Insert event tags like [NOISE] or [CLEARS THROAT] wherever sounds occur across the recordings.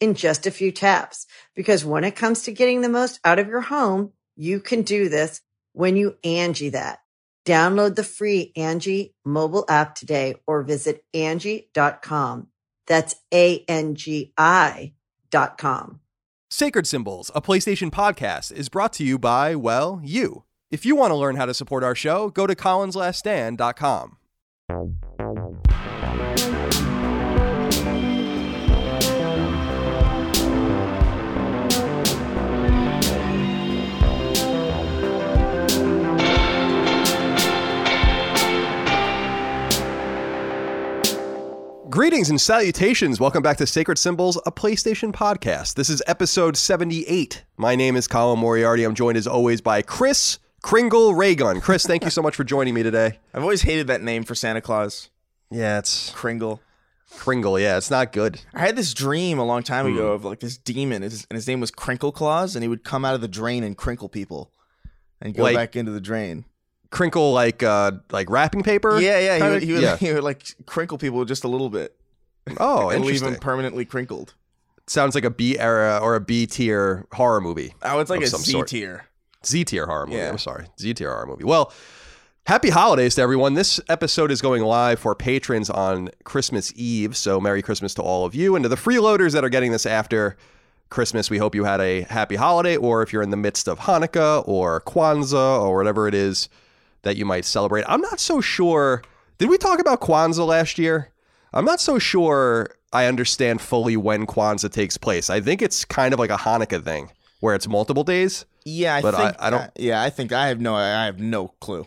in just a few taps. Because when it comes to getting the most out of your home, you can do this when you Angie that. Download the free Angie mobile app today or visit Angie.com. That's A-N-G-I dot com. Sacred Symbols, a PlayStation podcast, is brought to you by, well, you. If you want to learn how to support our show, go to colinslaststand.com. Greetings and salutations. Welcome back to Sacred Symbols, a PlayStation podcast. This is episode 78. My name is Colin Moriarty. I'm joined as always by Chris Kringle Raygun. Chris, thank you so much for joining me today. [LAUGHS] I've always hated that name for Santa Claus, Yeah, it's Kringle. Kringle. Yeah, it's not good. I had this dream a long time Hmm. ago of like this demon, and his, and his name was Crinkle Claus, and he would come out of the drain and crinkle people, and go Like- back into the drain. Crinkle like uh like wrapping paper. Yeah, yeah, he would, he would, yeah. [LAUGHS] he would like crinkle people just a little bit, Oh, [LAUGHS] and leave them permanently crinkled. Sounds like a B era or a B tier horror movie. Oh, it's like a Z tier. Z tier horror movie. Yeah. I'm sorry. Z tier horror movie. Well, happy holidays to everyone. This episode is going live for patrons on Christmas Eve. So, Merry Christmas to all of you. And to the freeloaders that are getting this after Christmas, we hope you had a happy holiday. Or if you're in the midst of Hanukkah or Kwanzaa or whatever it is that you might celebrate. I'm not so sure. Did we talk about Kwanzaa last year? I'm not so sure I understand fully when Kwanzaa takes place. I think it's kind of like a Hanukkah thing where it's multiple days. Yeah, I But think. I don't- yeah, I think I have no. I have no clue.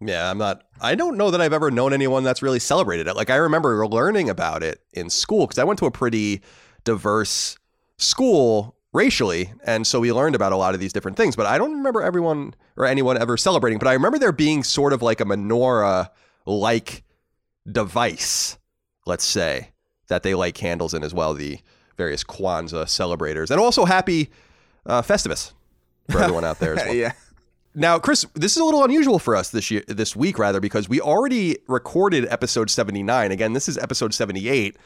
Yeah, I'm not. I don't know that I've ever known anyone that's really celebrated it. Like I remember learning about it in school because I went to a pretty diverse school racially, and so we learned about a lot of these different things. But I don't remember everyone or anyone ever celebrating. But I remember there being sort of like a menorah like device, let's say, that they light candles in as well. The various Kwanzaa celebrators, and also happy uh, Festivus for everyone out there as [LAUGHS] well. yeah. Now, Chris, this is a little unusual for us this year, this week rather, because we already recorded episode 79. Again, this is episode 78.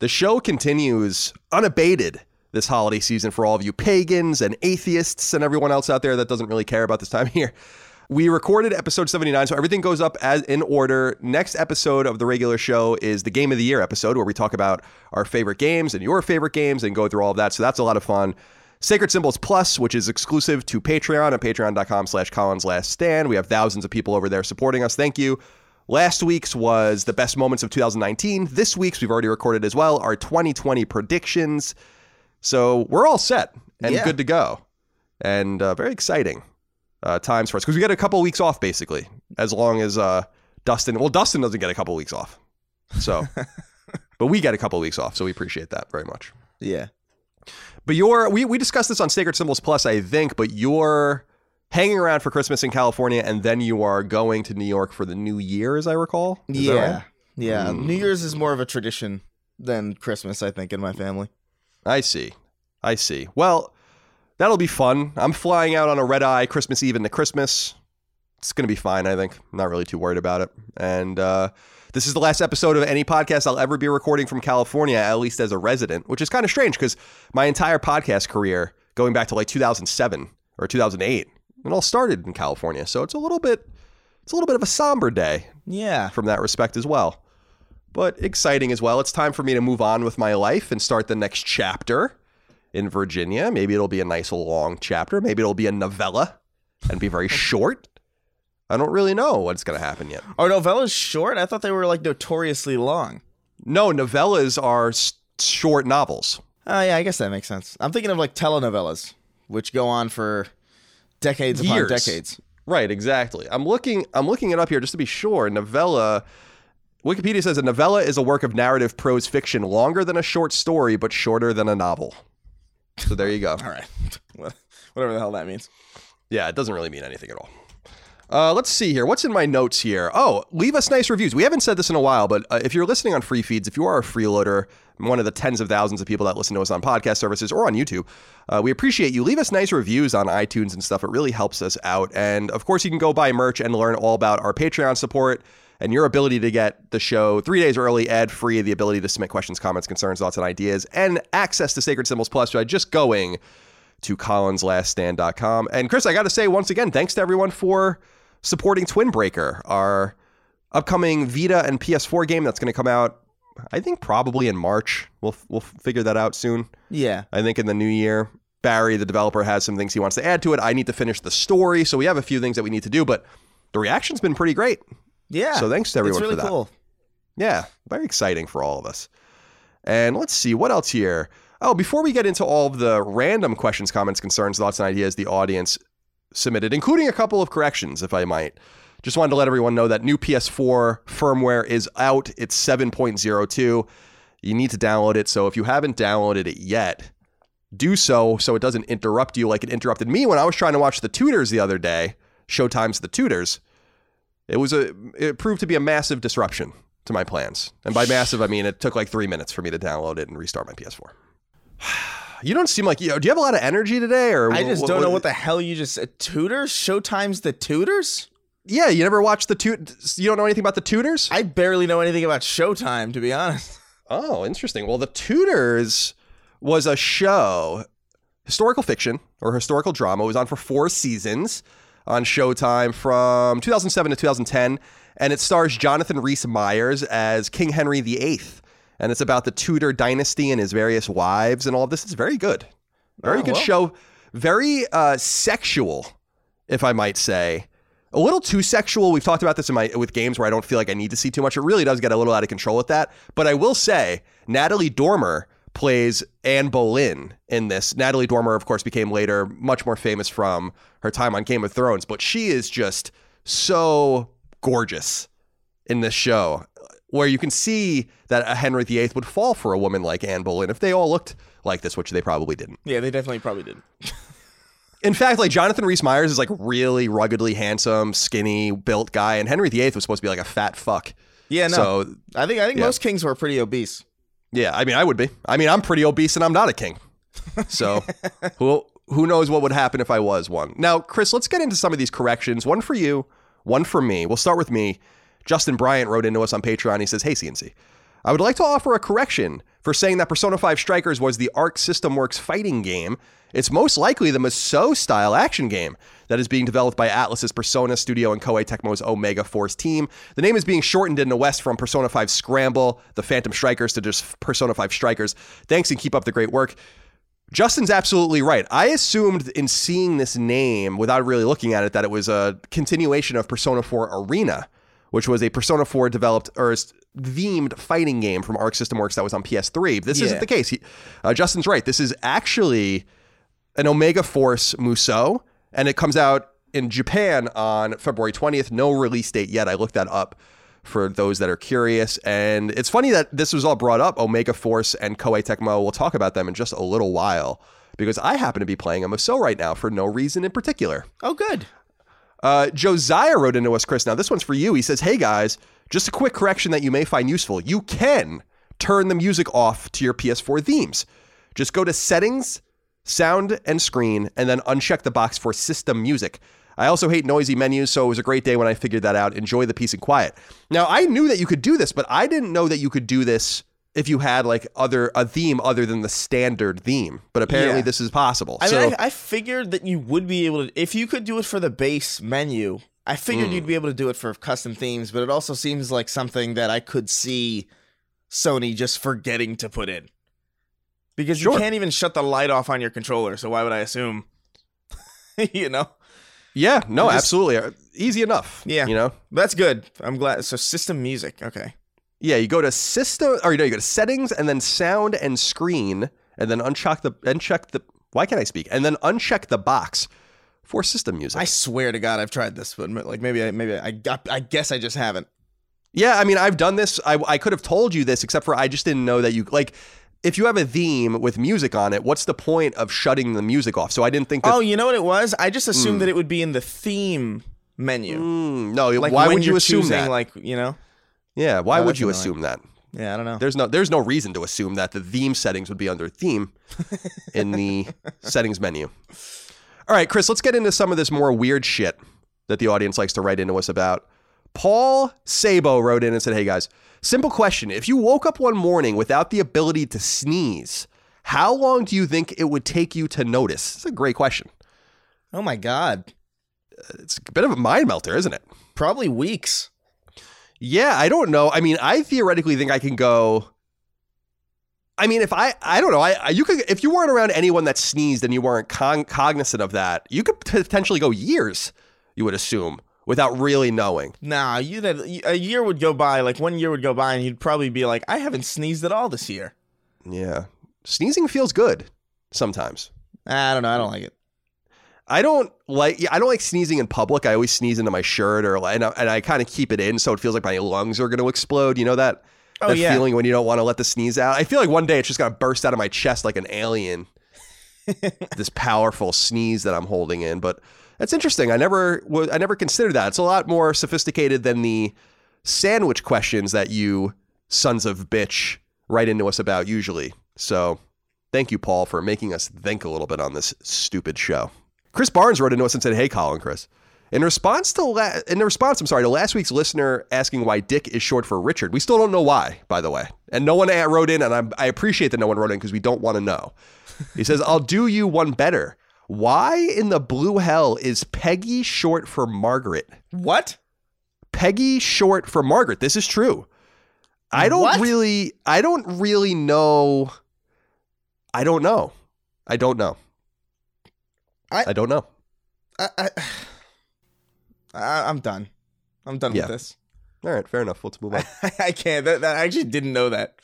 The show continues unabated this holiday season for all of you pagans and atheists and everyone else out there that doesn't really care about this time of year. We recorded episode 79, so everything goes up as in order. Next episode of the regular show is the Game of the Year episode, where we talk about our favorite games and your favorite games and go through all of that. So that's a lot of fun. Sacred Symbols Plus, which is exclusive to Patreon at patreon.com slash Collins Last Stand. We have thousands of people over there supporting us. Thank you. Last week's was the best moments of 2019. This week's we've already recorded as well, our 2020 predictions. So we're all set and Yeah. good to go. And uh, very exciting uh, times for us because we get a couple weeks off basically, as long as uh, Dustin, well, Dustin doesn't get a couple weeks off. So, [LAUGHS] but we get a couple weeks off. So we appreciate that very much. Yeah. But you're we we discussed this on Sacred Symbols Plus, I think. But you're hanging around for Christmas in California, and then you are going to New York for the New Year, as I recall. Is yeah. right? Yeah. Hmm. New Year's is more of a tradition than Christmas, I think, in my family. I see. I see. Well, that'll be fun. I'm flying out on a red eye Christmas Eve into Christmas. It's going to be fine, I think. I'm not really too worried about it. And uh, this is the last episode of any podcast I'll ever be recording from California, at least as a resident, which is kind of strange because my entire podcast career, going back to like 2007 or 2008, it all started in California. So it's a little bit, it's a little bit of a somber day Yeah. from that respect as well. But exciting as well. It's time for me to move on with my life and start the next chapter. In Virginia. Maybe it'll be a nice long chapter. Maybe it'll be a novella and be very [LAUGHS] short. I don't really know what's going to happen yet. Are novellas short? I thought they were like notoriously long. No, novellas are s- short novels. Oh yeah, I guess that makes sense. I'm thinking of like telenovelas, which go on for decades upon Years. decades. Right, exactly. I'm looking I'm looking it up here just to be sure. Novella Wikipedia says a novella is a work of narrative prose fiction longer than a short story but shorter than a novel. So there you go. All right, [LAUGHS] whatever the hell that means. Yeah, it doesn't really mean anything at all. Uh, let's see here. What's in my notes here? Oh, leave us nice reviews. We haven't said this in a while, but uh, if you're listening on free feeds, if you are a freeloader, one of the tens of thousands of people that listen to us on podcast services or on YouTube, uh, we appreciate you. Leave us nice reviews on iTunes and stuff. It really helps us out. And of course, you can go buy merch and learn all about our Patreon support and your ability to get the show three days early, ad free, the ability to submit questions, comments, concerns, thoughts, and ideas, and access to Sacred Symbols Plus by just going to colinslaststand.com. And Chris, I got to say once again, thanks to everyone for supporting Twin Breaker, our upcoming Vita and PS4 game that's going to come out. I think probably in March. We'll we'll figure that out soon. Yeah, I think in the new year. Barry, the developer, has some things he wants to add to it. I need to finish the story, so we have a few things that we need to do. But the reaction's been pretty great. Yeah. So thanks to everyone it's really for that. cool. Yeah, very exciting for all of us. And let's see what else here. Oh, before we get into all of the random questions, comments, concerns, thoughts, and ideas the audience submitted, including a couple of corrections, if I might, just wanted to let everyone know that new PS4 firmware is out. It's 7.02. You need to download it. So if you haven't downloaded it yet, do so so it doesn't interrupt you like it interrupted me when I was trying to watch The Tudors the other day. Showtime's The Tudors. It was a it proved to be a massive disruption to my plans. And by massive I mean it took like 3 minutes for me to download it and restart my PS4. [SIGHS] You don't seem like you. Do you have a lot of energy today, or I just don't know what the hell you just said. Tudors? Showtime's the Tudors? Yeah, you never watched the tut. You don't know anything about the Tudors? I barely know anything about Showtime, to be honest. [LAUGHS] Oh, interesting. Well, The Tudors was a show, historical fiction or historical drama. It was on for four seasons on Showtime from 2007 to 2010, and it stars Jonathan Rhys Myers as King Henry VIII. And it's about the Tudor dynasty and his various wives and all of this. It's very good. Very Oh, good well. show. Very uh, sexual, if I might say. A little too sexual. We've talked about this in my with games where I don't feel like I need to see too much. It really does get a little out of control with that. But I will say, Natalie Dormer plays Anne Boleyn in this. Natalie Dormer, of course, became later much more famous from her time on Game of Thrones, but she is just so gorgeous in this show, where you can see that a Henry VIII would fall for a woman like Anne Boleyn if they all looked like this, which they probably didn't. Yeah, they definitely probably didn't. [LAUGHS] In fact, like Jonathan Rhys Myers is like really ruggedly handsome, skinny, built guy, and Henry VIII was supposed to be like a fat fuck. Yeah, no. So I think I think yeah. most kings were pretty obese. Yeah, I mean, I would be. I mean, I'm pretty obese and I'm not a king. So [LAUGHS] who who knows what would happen if I was one? Now, Chris, let's get into some of these corrections. One for you, one for me. We'll start with me. Justin Bryant wrote into us on Patreon. He says, "Hey CNC, I would like to offer a correction for saying that Persona 5 Strikers was the Arc System Works fighting game. It's most likely the Musou style action game that is being developed by Atlus's Persona Studio and Koei Tecmo's Omega Force team. The name is being shortened in the West from Persona 5 Scramble, the Phantom Strikers, to just Persona 5 Strikers. Thanks and keep up the great work. Justin's absolutely right. I assumed in seeing this name without really looking at it that it was a continuation of Persona 4 Arena, which was a Persona 4 developed or themed fighting game from Arc System Works that was on PS3. This Yeah. isn't the case. He, uh, Justin's right. This is actually an Omega Force Musou, and it comes out in Japan on February 20th. No release date yet. I looked that up for those that are curious. And it's funny that this was all brought up. Omega Force and Koei Tecmo. We'll talk about them in just a little while because I happen to be playing a Musou right now for no reason in particular. Oh, good. Uh, Josiah wrote into us, Chris. Now, this one's for you. He says, Hey guys, just a quick correction that you may find useful. You can turn the music off to your PS4 themes. Just go to settings, sound, and screen, and then uncheck the box for system music. I also hate noisy menus, so it was a great day when I figured that out. Enjoy the peace and quiet. Now, I knew that you could do this, but I didn't know that you could do this if you had like other a theme other than the standard theme. But apparently, Yeah. this is possible. I so, mean, I, I figured that you would be able to, if you could do it for the base menu. I figured Hmm. you'd be able to do it for custom themes, but it also seems like something that I could see Sony just forgetting to put in. because Sure. you can't even shut the light off on your controller. So why would I assume? [LAUGHS] you know, Yeah, no, Just- absolutely. Uh, Easy enough. Yeah. You know? that's good. I'm glad. So system music. Okay. Yeah, you go to system or no, you go to settings and then sound and screen and then uncheck the uncheck the why can't I speak? And then uncheck the box for system music. I swear to God, I've tried this, but like maybe I maybe I got. I guess I just haven't. Yeah, I mean, I've done this. I, I could have told you this, except for I just didn't know that you like. If you have a theme with music on it, what's the point of shutting the music off? So I didn't think that. Oh, you know what it was? I just assumed that it would be in the theme menu. Mm, no, Like why would you assume choosing, that? Like you know. yeah, why Oh, would you assume that? Yeah, I don't know. There's no there's no reason to assume that the theme settings would be under theme [LAUGHS] in the settings menu. [LAUGHS] All right, Chris, let's get into some of this more weird shit that the audience likes to write into us about. Paul Sabo wrote in and said, "Hey guys, simple question. If you woke up one morning without the ability to sneeze, how long do you think it would take you to notice?" It's a great question. Oh my God. Uh, it's a bit of a mind melter, isn't it? Probably weeks. Yeah, I don't know. I mean, I theoretically think I can go. I mean, if I, I don't know, I, I you could if you weren't around anyone that sneezed and you weren't con- cognizant of that, you could potentially go years. You would assume without really knowing. Nah, you that a year would go by. Like one year would go by, and you'd probably be like, I haven't sneezed at all this year. Yeah, sneezing feels good sometimes. I don't know. I don't like it. I don't like yeah, I don't like sneezing in public. I always sneeze into my shirt or and I, and I kind of keep it in so it feels like my lungs are going to explode. You know that Oh that yeah. feeling when you don't want to let the sneeze out. I feel like one day it's just gonna burst out of my chest like an alien. [LAUGHS] this powerful sneeze that I'm holding in, but that's interesting. I never wa- I never considered that. It's a lot more sophisticated than the sandwich questions that you sons of bitch write into us about usually. So, thank you Paul for making us think a little bit on this stupid show. Chris Barnes wrote into us and said, "Hey Colin, Chris, in response to la- in response, I'm sorry, to last week's listener asking why Dick is short for Richard. We still don't know why, by the way, and no one wrote in, and I'm, I appreciate that no one wrote in because we don't want to know. He says, "I'll do you one better. Why in the blue hell is Peggy short for Margaret? What? Peggy short for Margaret. This is true. I don't What? really, I don't really know. I don't know. I don't know. I- I don't know. I, I, I I'm done. I'm done Yeah. with this. All right, fair enough. Let's move on." [LAUGHS] I can't. That, that I actually didn't know that.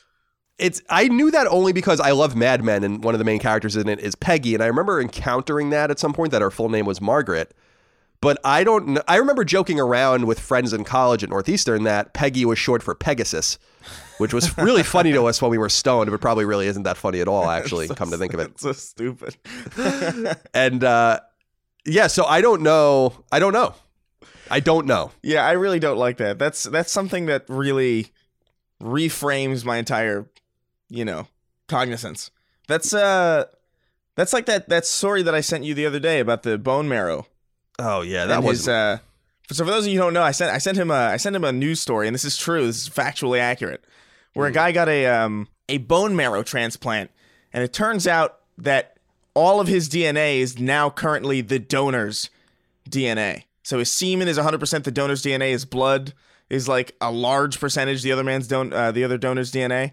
it's I knew that only because I love Mad Men and one of the main characters in it is Peggy and I remember encountering that at some point that her full name was Margaret. But I don't I remember joking around with friends in college at Northeastern that Peggy was short for Pegasus, which was really [LAUGHS] funny to us when we were stoned, but probably really isn't that funny at all [LAUGHS] actually, So- come to think of it. It's so stupid. And uh yeah, so I don't know. I don't know. I don't know. yeah, I really don't like that. That's that's something that really reframes my entire, you know, cognizance. That's uh that's like that that story that I sent you the other day about the bone marrow. Oh yeah, that was uh so for those of you who don't know, I sent I sent him a I sent him a news story, and this is true. This is factually accurate. Where Hmm. a guy got a um a bone marrow transplant, and it turns out that all of his DNA is now currently the donor's DNA. So his semen is 100% the donor's DNA. His blood is like a large percentage the other man's don uh, the other donor's DNA.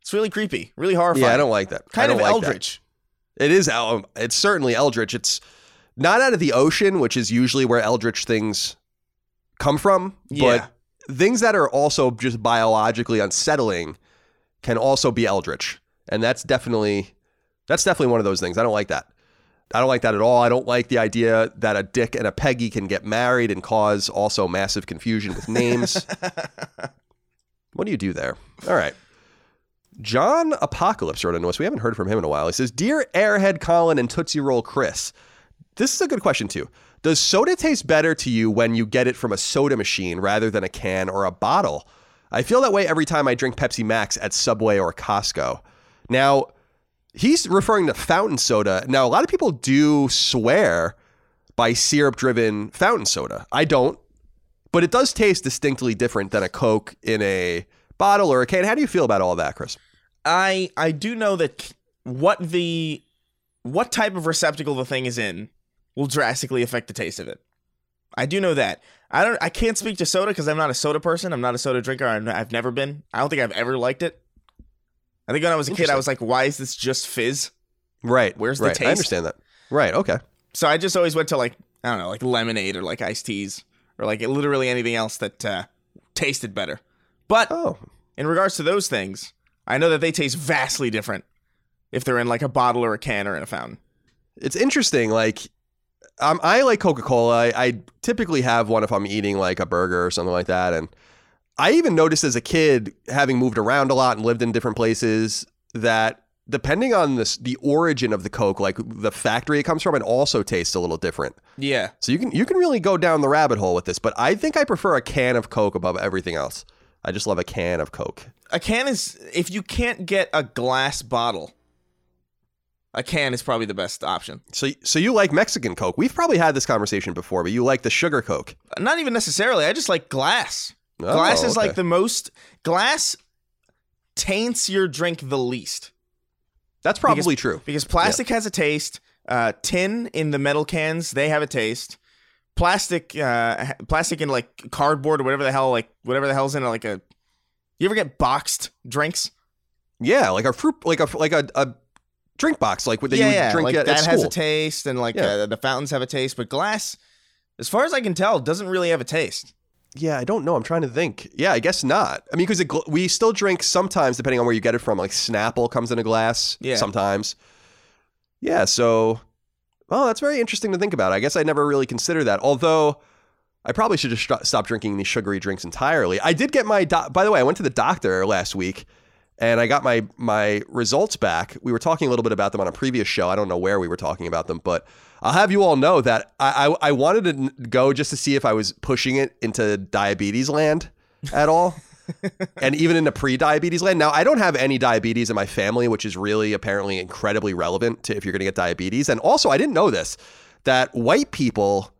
It's really creepy, really horrifying. Yeah, I don't like that. Kind of like that. eldritch. It is. el- It's certainly eldritch. It's not out of the ocean, which is usually where eldritch things come from. Yeah. But things that are also just biologically unsettling can also be eldritch, and that's definitely that's definitely one of those things. I don't like that. I don't like that at all. I don't like the idea that a Dick and a Peggy can get married and cause also massive confusion with names. [LAUGHS] what do you do there? All right. John Apocalypse wrote into us. We haven't heard from him in a while. He says, Dear Airhead Colin and Tootsie Roll Chris, this is a good question too. Does soda taste better to you when you get it from a soda machine rather than a can or a bottle? I feel that way every time I drink Pepsi Max at Subway or Costco. Now, he's referring to fountain soda. Now, a lot of people do swear by syrup driven fountain soda. I don't, but it does taste distinctly different than a Coke in a bottle or a can. How do you feel about all that, Chris? I I do know that what the what type of receptacle the thing is in will drastically affect the taste of it. I do know that. I don't. I can't speak to soda because I'm not a soda person. I'm not a soda drinker. I'm, I've never been. I don't think I've ever liked it. I think when I was a kid, I was like, why is this just fizz? Right. Where's the right. taste? I understand that. Right. Okay. So I just always went to like I don't know, like lemonade or like iced teas or like literally anything else that uh, tasted better. But Oh. in regards to those things, I know that they taste vastly different if they're in like a bottle or a can or in a fountain. It's interesting. Like, um, I like Coca Cola. I, I typically have one if I'm eating like a burger or something like that. And I even noticed as a kid, having moved around a lot and lived in different places, that depending on this, the origin of the Coke, like the factory it comes from, it also tastes a little different. Yeah. So you can you can really go down the rabbit hole with this. But I think I prefer a can of Coke above everything else. I just love a can of Coke. A can is if you can't get a glass bottle, a can is probably the best option. So so you like Mexican Coke? We've probably had this conversation before, but you like the sugar Coke. Not even necessarily. I just like glass. Oh, glass is okay. like the most glass taints your drink the least. That's probably Because- true. Because plastic has a taste. Uh, tin in the metal cans, they have a taste. Plastic, uh, plastic in like cardboard or whatever the hell, like whatever the hell's in it, like a. You ever get boxed drinks? Yeah, like a fruit, like a like a, a drink box, like what yeah, you would yeah. drink like at, that at has a taste, and like Yeah. uh, the fountains have a taste, but glass, as far as I can tell, doesn't really have a taste. Yeah, I don't know. I'm trying to think. Yeah, I guess not. I mean, because gl- we still drink sometimes, depending on where you get it from. Like Snapple comes in a glass. Yeah. Sometimes. Yeah. So, well, that's very interesting to think about. I guess I never really considered that. Although. I probably should just st- stop drinking these sugary drinks entirely. I did get my. Do- By the way, I went to the doctor last week, and I got my my results back. We were talking a little bit about them on a previous show. I don't know where we were talking about them, but I'll have you all know that I I, I wanted to go just to see if I was pushing it into diabetes land at all, [LAUGHS] and even into pre-diabetes land. Now I don't have any diabetes in my family, which is really apparently incredibly relevant to if you're going to get diabetes. And also, I didn't know this that white people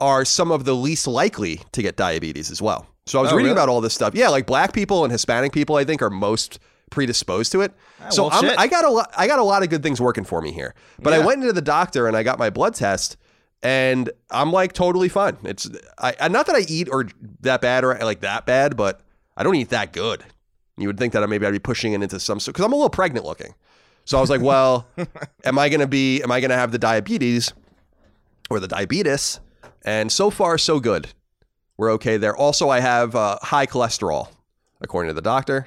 are some of the least likely to get diabetes as well. So I was Oh, reading really? about all this stuff. Yeah, like black people and Hispanic people, I think, are most predisposed to it. so well, I'm. I got a lot. I got a lot of good things working for me here. But I went into the doctor and I got my blood test, and I'm like totally fine. It's I I- not that I eat or that bad or like that bad, but I don't eat that good. You would think that maybe I'd be pushing it into some because I'm a little pregnant looking. So I was like, well, [LAUGHS] am I gonna be? Am I gonna have the diabetes or the diabetes? And so far, so good. We're okay there. Also, I have uh, high cholesterol, according to the doctor.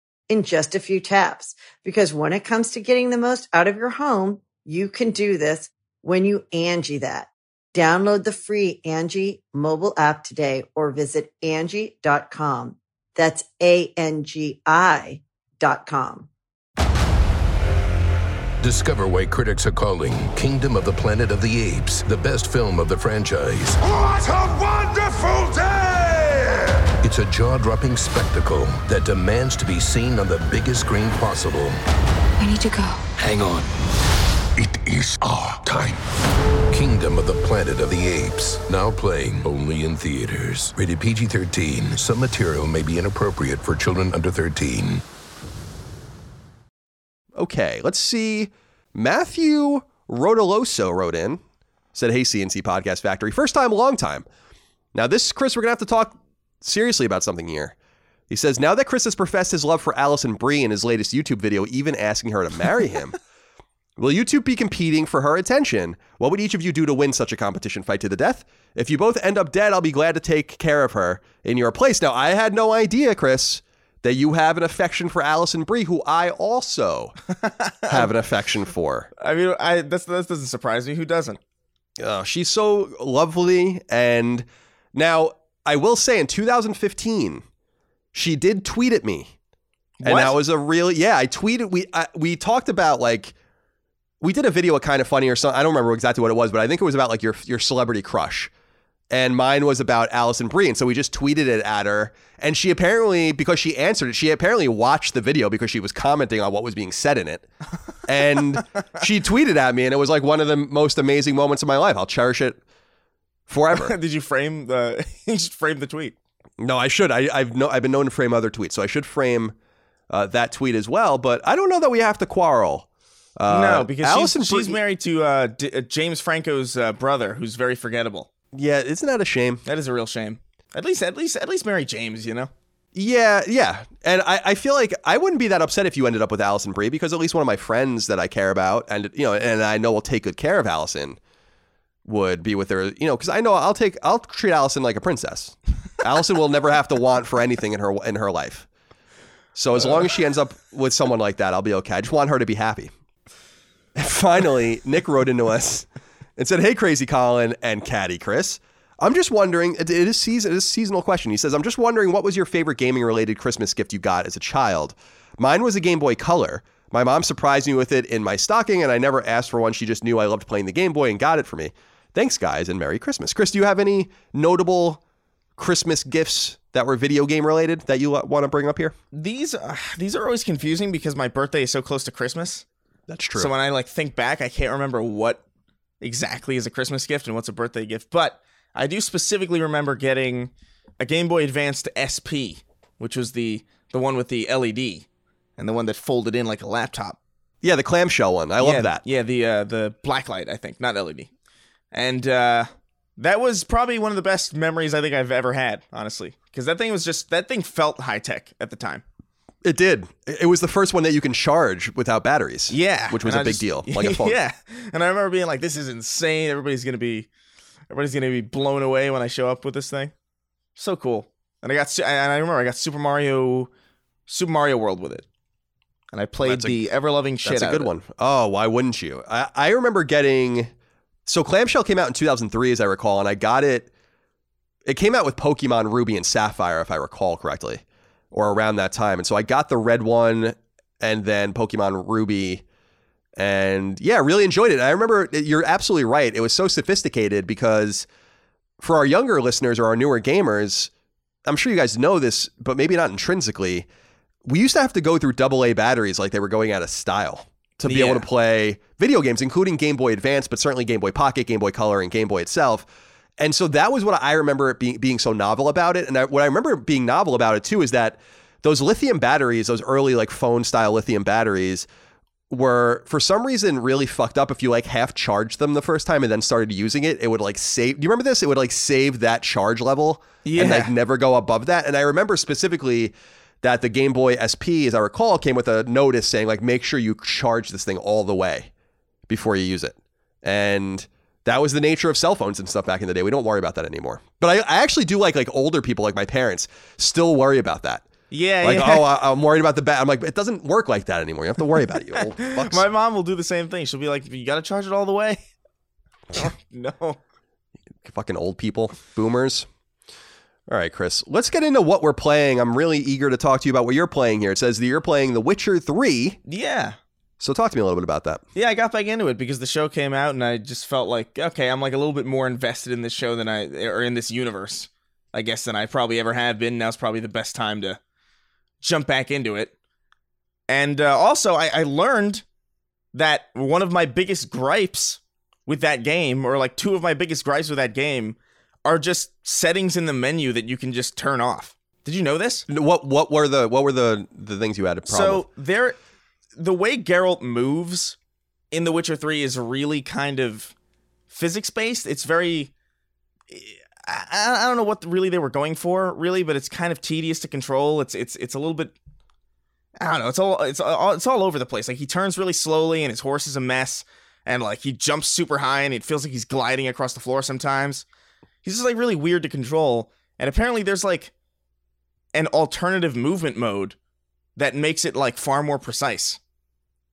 in just a few taps. Because when it comes to getting the most out of your home, you can do this when you Angie that. Download the free Angie mobile app today or visit Angie.com. That's A-N-G-I dot com. Discover why critics are calling Kingdom of the Planet of the Apes the best film of the franchise. What a wonderful day! It's a jaw dropping spectacle that demands to be seen on the biggest screen possible. I need to go. Hang on. It is our time. Kingdom of the Planet of the Apes. Now playing only in theaters. Rated PG 13. Some material may be inappropriate for children under 13. Okay, let's see. Matthew Rodoloso wrote in, said, Hey, CNC Podcast Factory. First time, long time. Now, this, Chris, we're going to have to talk seriously about something here. He says, Now that Chris has professed his love for Alison Brie in his latest YouTube video, even asking her to marry him, [LAUGHS] will YouTube be competing for her attention? What would each of you do to win such a competition fight to the death? If you both end up dead, I'll be glad to take care of her in your place. Now, I had no idea, Chris, that you have an affection for Alison Brie, who I also [LAUGHS] have an affection for. I mean, I that's that doesn't surprise me. Who doesn't? Uh, she's so lovely. And now I will say in 2015, she did tweet at me. And that was a really, yeah, I tweeted, we, I, we talked about like, we did a video of kind of funny or something. I don't remember exactly what it was, but I think it was about like your, your celebrity crush. And mine was about Alison Brie. And so we just tweeted it at her. And she apparently, because she answered it, she apparently watched the video because she was commenting on what was being said in it. [LAUGHS] And she tweeted at me, and it was like one of the most amazing moments of my life. I'll cherish it forever. [LAUGHS] Did you frame the? [LAUGHS] you should frame the tweet. no, I should. I, I've no, I've been known to frame other tweets, so I should frame uh, that tweet as well. But I don't know that we have to quarrel. Uh, no, because Alison she's, she's married to uh, D- uh, James Franco's uh, brother, who's very forgettable. Yeah, isn't that a shame? That is a real shame. At least, at least, at least marry James. You know. Yeah, yeah. And I, I feel like I wouldn't be that upset if you ended up with Alison Brie because at least one of my friends that I care about and you know and I know will take good care of Alison would be with her, you know, because I know I'll take I'll treat Alison like a princess. Alison will never have to want for anything in her in her life. So as long as she ends up with someone like that, I'll be okay. I just want her to be happy. And finally, Nick wrote into us and said, "Hey, crazy Colin and Caddy Chris, I'm just wondering. It is season. It is a seasonal question. He says, I'm just wondering what was your favorite gaming related Christmas gift you got as a child. Mine was a Game Boy Color. My mom surprised me with it in my stocking, and I never asked for one. She just knew I loved playing the Game Boy and got it for me. Thanks, guys, and Merry Christmas. Chris, do you have any notable Christmas gifts that were video game related that you want to bring up here? These uh, these are always confusing because my birthday is so close to Christmas. That's true. So when I like think back, I can't remember what exactly is a Christmas gift and what's a birthday gift. But I do specifically remember getting a Game Boy Advanced SP, which was the the one with the LED and the one that folded in like a laptop. yeah, the clamshell one. I love that. Yeah, the uh, the blacklight, I think, not LED. And uh, that was probably one of the best memories I think I've ever had, honestly, because that thing was just that thing felt high tech at the time. It did. It was the first one that you can charge without batteries. Yeah, which was a I big just- deal, [LAUGHS] like a phone. yeah, and I remember being like, "This is insane. Everybody's gonna be, everybody's gonna be blown away when I show up with this thing." So cool. And I got, and I remember I got Super Mario, Super Mario World with it, and I played a- the ever loving shit. That's a good one. Oh, why wouldn't you? I, I remember getting so Clamshell came out in 2003, as I recall, and I got it. It came out with Pokemon Ruby and Sapphire, if I recall correctly, or around that time. And so I got the red one, and then Pokemon Ruby, and yeah, really enjoyed it. I remember you're absolutely right. It was so sophisticated because for our younger listeners or our newer gamers, I'm sure you guys know this, but maybe not intrinsically. We used to have to go through AA batteries like they were going out of style to be Yeah. able to play video games, including Game Boy Advance, but certainly Game Boy Pocket, Game Boy Color, and Game Boy itself. And so that was what I remember it being, being so novel about it. And I, what I remember being novel about it too is that those lithium batteries, those early like phone style lithium batteries, were for some reason really fucked up. If you like half charged them the first time and then started using it, it would like save. Do you remember this? It would like save that charge level and Yeah. like never go above that. And I remember specifically that the Game Boy SP, as I recall, came with a notice saying like make sure you charge this thing all the way before you use it. And that was the nature of cell phones and stuff back in the day. We don't worry about that anymore. But I, I actually do like like older people like my parents still worry about that. Yeah, Like, yeah. oh, I, I'm worried about the bat. I'm like, it doesn't work like that anymore. You have to worry about it, you old [LAUGHS] fucks. My mom will do the same thing. She'll be like, "You got to charge it all the way." [LAUGHS] [LAUGHS] Oh, no. Fucking old people, boomers. All right, Chris, let's get into what we're playing. I'm really eager to talk to you about what you're playing here. It says that you're playing The Witcher 3. Yeah. So talk to me a little bit about that. Yeah, I got back into it because the show came out and I just felt like, okay, I'm like a little bit more invested in this show than I or in this universe, I guess than I probably ever have been. Now's probably the best time to jump back into it. And uh, also, I, I learned that one of my biggest gripes with that game, or like two of my biggest gripes with that game, are just settings in the menu that you can just turn off. Did you know this? What what were the what were the the things you had a problem So there, the way Geralt moves in The Witcher Three is really kind of physics based. It's very. I, I don't know what really they were going for, really, but it's kind of tedious to control. It's it's it's a little bit. I don't know. It's all it's all it's all over the place. Like he turns really slowly, and his horse is a mess, and like he jumps super high, and it feels like he's gliding across the floor sometimes. He's just like really weird to control. And apparently, there's like an alternative movement mode that makes it like far more precise.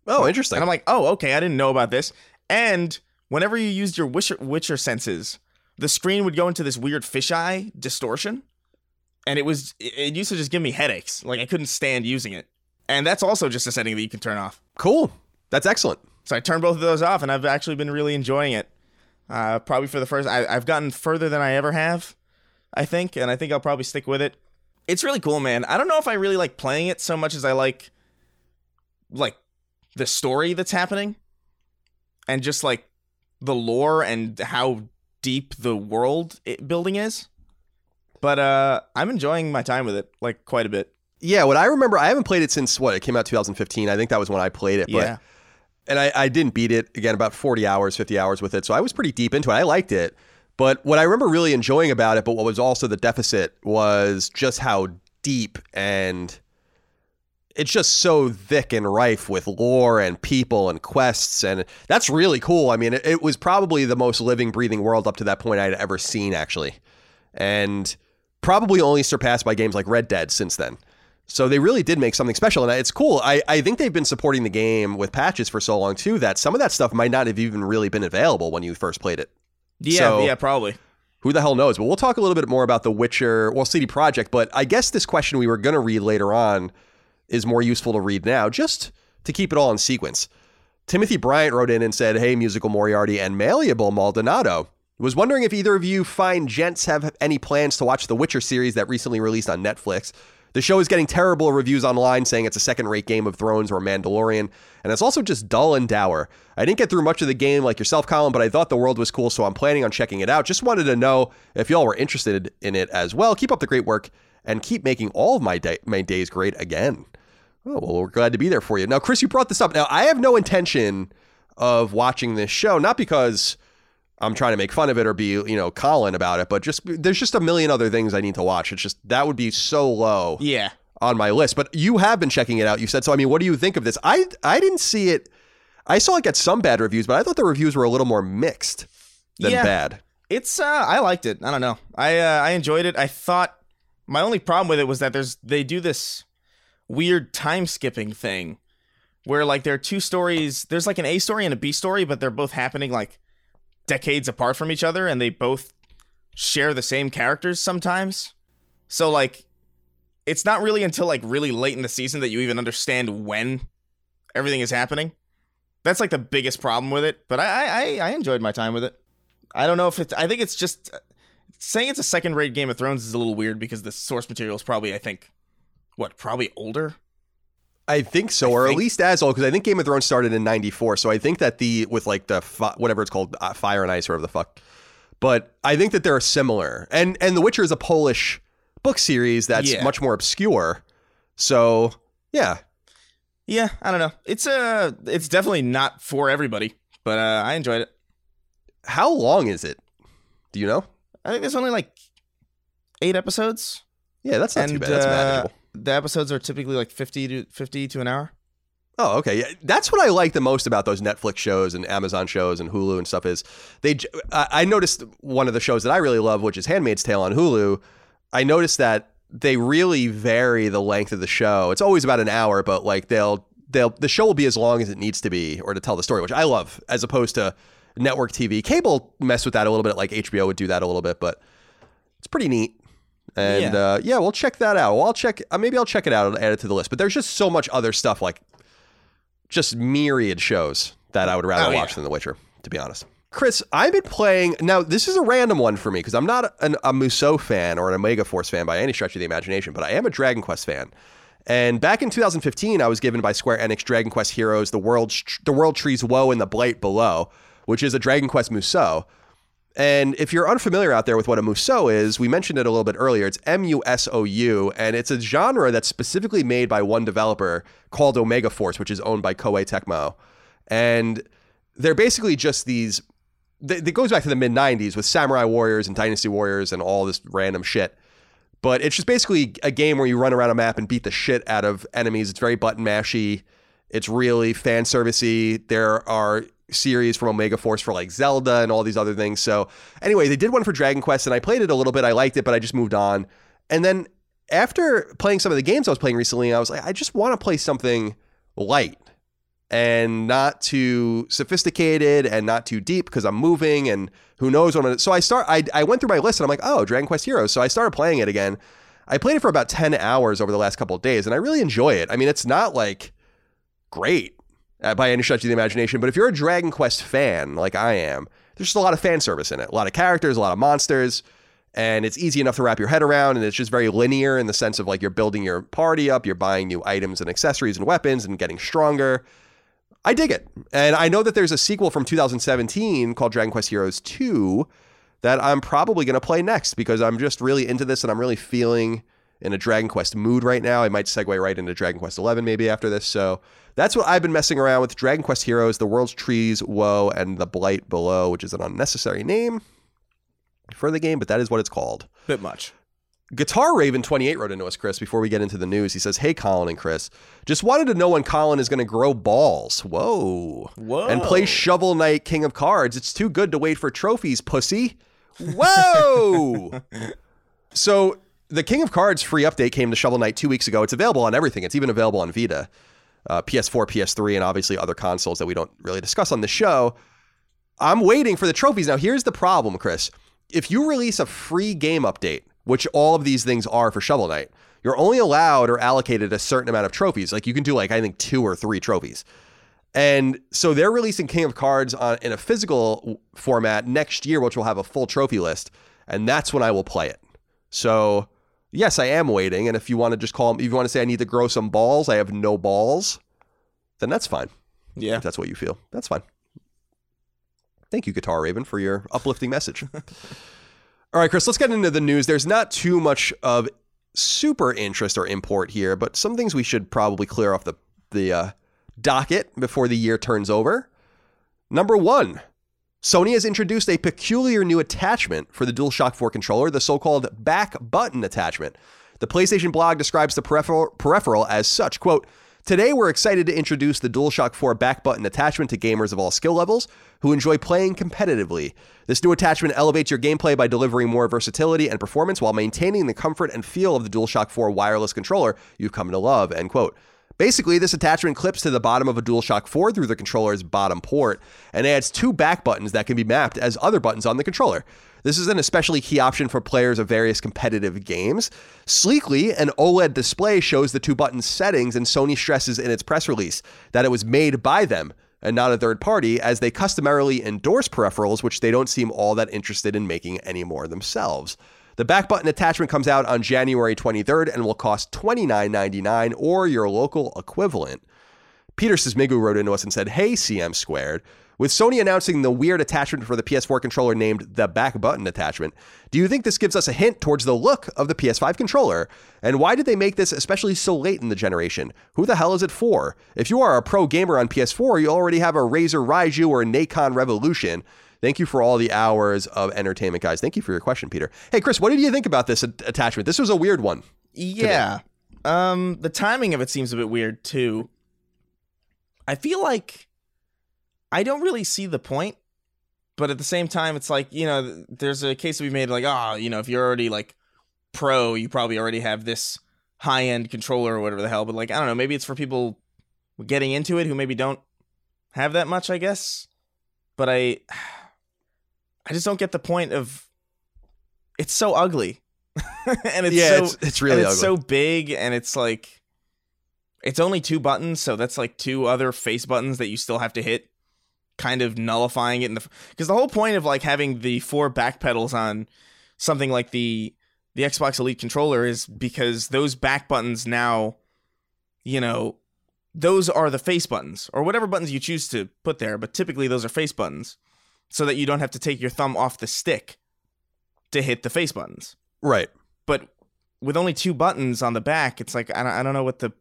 Oh, interesting. And I'm like, oh, okay, I didn't know about this. And whenever you used your Witcher, Witcher senses, the screen would go into this weird fisheye distortion, and it was it used to just give me headaches. Like I couldn't stand using it. And that's also just a setting that you can turn off. cool. That's excellent. So I turned both of those off, and I've actually been really enjoying it. Uh, probably for the first, I, I've gotten further than I ever have, I think, and I think I'll probably stick with it. It's really cool, man. I don't know if I really like playing it so much as I like, like, the story that's happening, and just like the lore and how deep the world it, building is. But uh, I'm enjoying my time with it, like quite a bit. Yeah, what I remember, I haven't played it since what it came out 2015. I think that was when I played it. But Yeah. And I, I didn't beat it again about 40 hours 50 hours with it. So i was pretty deep into it. I liked it. But what i remember really enjoying about it but what was also the deficit was just how deep and it's just so thick and rife with lore and people and quests. And that's really cool. I mean it, it was probably the most living breathing world up to that point i'd ever seen actually. And probably only surpassed by games like red dead since then so they really did make something special, and it's cool. I, I think they've been supporting the game with patches for so long too that some of that stuff might not have even really been available when you first played it. Yeah, So- yeah, probably. Who the hell knows? But we'll talk a little bit more about the Witcher, well, CD Projekt. But I guess this question we were going to read later on is more useful to read now, just to keep it all in sequence. Timothy Bryant wrote in and said, "Hey, musical Moriarty and malleable Maldonado." Was wondering if either of you fine gents have any plans to watch the Witcher series that recently released on Netflix. The show is getting terrible reviews online saying it's a second rate Game of Thrones or Mandalorian, and it's also just dull and dour. I didn't get through much of the game like yourself, Colin, but I thought the world was cool, so I'm planning on checking it out. Just wanted to know if y'all were interested in it as well. Keep up the great work and keep making all of my, day- my days great again. Oh, well, we're glad to be there for you. Now, Chris, you brought this up. Now, I have no intention of watching this show, not because I'm trying to make fun of it or be, you know, Colin about it, but just there's just a million other things I need to watch. It's just that would be so low Yeah. on my list. But you have been checking it out. You said so. I mean, what do you think of this? I I didn't see it. I saw it get some bad reviews, but I thought the reviews were a little more mixed than Yeah. bad. It's uh I liked it. I don't know. I uh, I enjoyed it. I thought my only problem with it was that there's they do this weird time skipping thing where like there are two stories, there's like an A story and a B story, but they're both happening like decades apart from each other and they both share the same characters sometimes. So like it's not really until like really late in the season that you even understand when everything is happening. That's like the biggest problem with it, but I I I enjoyed my time with it. I don't know if it's. I think it's just saying it's a second-rate Game of Thrones is a little weird because the source material is probably, I think, what probably older. I think so, I or think- at least as old, because I think Game of Thrones started in '94. So I think that the with like the fi- whatever it's called, uh, Fire and Ice, or whatever the fuck. But I think that they're similar, and and The Witcher is a Polish book series that's Yeah. much more obscure. So yeah, Yeah, I don't know. It's uh it's definitely not for everybody, but uh, I enjoyed it. how long is it? Do you know? I think there's only like eight episodes, Yeah, that's not and too bad. That's uh, manageable. The episodes are typically like fifty to fifty to an hour. Oh, okay. Yeah, that's what I like the most about those Netflix shows and Amazon shows and Hulu and stuff is they. I noticed one of the shows that I really love, which is Handmaid's Tale on Hulu. I noticed that they really vary the length of the show. It's always about an hour, but like they'll they'll the show will be as long as it needs to be or to tell the story, which I love, as opposed to network TV. Cable mess with that a little bit, like HBO would do that a little bit, but it's pretty neat. And Yeah. uh, yeah, we'll check that out. Well, I'll check. Uh, maybe I'll check it out and add it to the list. But there's just so much other stuff, like just myriad shows that I would rather Oh, yeah. watch than The Witcher, to be honest. Chris, I've been playing. Now, this is a random one for me because I'm not an, a Musou fan or an Omega Force fan by any stretch of the imagination, but I am a Dragon Quest fan. And back in 2015, I was given by Square Enix Dragon Quest Heroes the World the World Tree's Woe and the Blight Below, which is a Dragon Quest Musou. And if you're unfamiliar out there with what a Musou is, we mentioned it a little bit earlier. It's M U S O U, and it's a genre that's specifically made by one developer called Omega Force, which is owned by Koei Tecmo. And they're basically just these. th- It goes back to the mid 90s with Samurai Warriors and Dynasty Warriors and all this random shit. But it's just basically a game where you run around a map and beat the shit out of enemies. It's very button mashy. It's really fan servicey. There are series from Omega Force for like Zelda and all these other things. So anyway, they did one for Dragon Quest and I played it a little bit. I liked it, but I just moved on. And then after playing some of the games I was playing recently, I was like, I just want to play something light and not too sophisticated and not too deep because I'm moving and who knows what. I'm, so I start. I I went through my list and I'm like, oh, Dragon Quest Heroes. So I started playing it again. I played it for about ten hours over the last couple of days, and I really enjoy it. I mean, it's not like great uh, by any stretch of the imagination, but if you're a Dragon Quest fan like I am, there's just a lot of fan service in it. A lot of characters, a lot of monsters and it's easy enough to wrap your head around and it's just very linear in the sense of like you're building your party up you're buying new items and accessories and weapons and getting stronger i dig it and i know that there's a sequel from 2017 called dragon quest heroes 2 that i'm probably going to play next because i'm just really into this and i'm really feeling in a dragon quest mood right now i might segue right into dragon quest 11 maybe after this so that's what i've been messing around with dragon quest heroes the world's trees woe and the blight below which is an unnecessary name for the game, but that is what it's called. Bit much. Guitar Raven 28 wrote into us, Chris, before we get into the news. He says, Hey, Colin and Chris, just wanted to know when Colin is going to grow balls. Whoa. Whoa. And play Shovel Knight King of Cards. It's too good to wait for trophies, pussy. Whoa. [LAUGHS] so, the King of Cards free update came to Shovel Knight two weeks ago. It's available on everything, it's even available on Vita, uh, PS4, PS3, and obviously other consoles that we don't really discuss on the show. I'm waiting for the trophies. Now, here's the problem, Chris if you release a free game update, which all of these things are for Shovel Knight, you're only allowed or allocated a certain amount of trophies. Like you can do like I think two or three trophies. And so they're releasing King of Cards on, in a physical format next year, which will have a full trophy list, and that's when I will play it. So yes, I am waiting. And if you want to just call, if you want to say I need to grow some balls, I have no balls, then that's fine. Yeah, if that's what you feel. That's fine. Thank you, Guitar Raven, for your uplifting message. [LAUGHS] All right, Chris, let's get into the news. There's not too much of super interest or import here, but some things we should probably clear off the, the uh, docket before the year turns over. Number one, Sony has introduced a peculiar new attachment for the DualShock 4 controller, the so called back button attachment. The PlayStation blog describes the peripheral, peripheral as such, quote, Today, we're excited to introduce the DualShock 4 back button attachment to gamers of all skill levels who enjoy playing competitively. This new attachment elevates your gameplay by delivering more versatility and performance while maintaining the comfort and feel of the DualShock 4 wireless controller you've come to love. End quote. Basically, this attachment clips to the bottom of a DualShock 4 through the controller's bottom port and adds two back buttons that can be mapped as other buttons on the controller. This is an especially key option for players of various competitive games. Sleekly, an OLED display shows the two buttons settings, and Sony stresses in its press release that it was made by them and not a third party, as they customarily endorse peripherals, which they don't seem all that interested in making anymore themselves. The back button attachment comes out on January 23rd and will cost $29.99 or your local equivalent. Peter Sismigu wrote into us and said, Hey, CM squared. With Sony announcing the weird attachment for the PS4 controller named the back button attachment, do you think this gives us a hint towards the look of the PS5 controller? And why did they make this especially so late in the generation? Who the hell is it for? If you are a pro gamer on PS4, you already have a Razer Raiju or a Nacon Revolution. Thank you for all the hours of entertainment, guys. Thank you for your question, Peter. Hey, Chris, what did you think about this attachment? This was a weird one. Yeah. Um, the timing of it seems a bit weird too. I feel like I don't really see the point, but at the same time, it's like you know, there's a case to be made like, ah, oh, you know, if you're already like pro, you probably already have this high end controller or whatever the hell. But like, I don't know, maybe it's for people getting into it who maybe don't have that much, I guess. But I, I just don't get the point of. It's so ugly, [LAUGHS] and it's yeah, so it's, it's really it's so big, and it's like, it's only two buttons, so that's like two other face buttons that you still have to hit kind of nullifying it in the because the whole point of like having the four back pedals on something like the the Xbox Elite controller is because those back buttons now you know those are the face buttons or whatever buttons you choose to put there but typically those are face buttons so that you don't have to take your thumb off the stick to hit the face buttons right but with only two buttons on the back it's like I don't, I don't know what the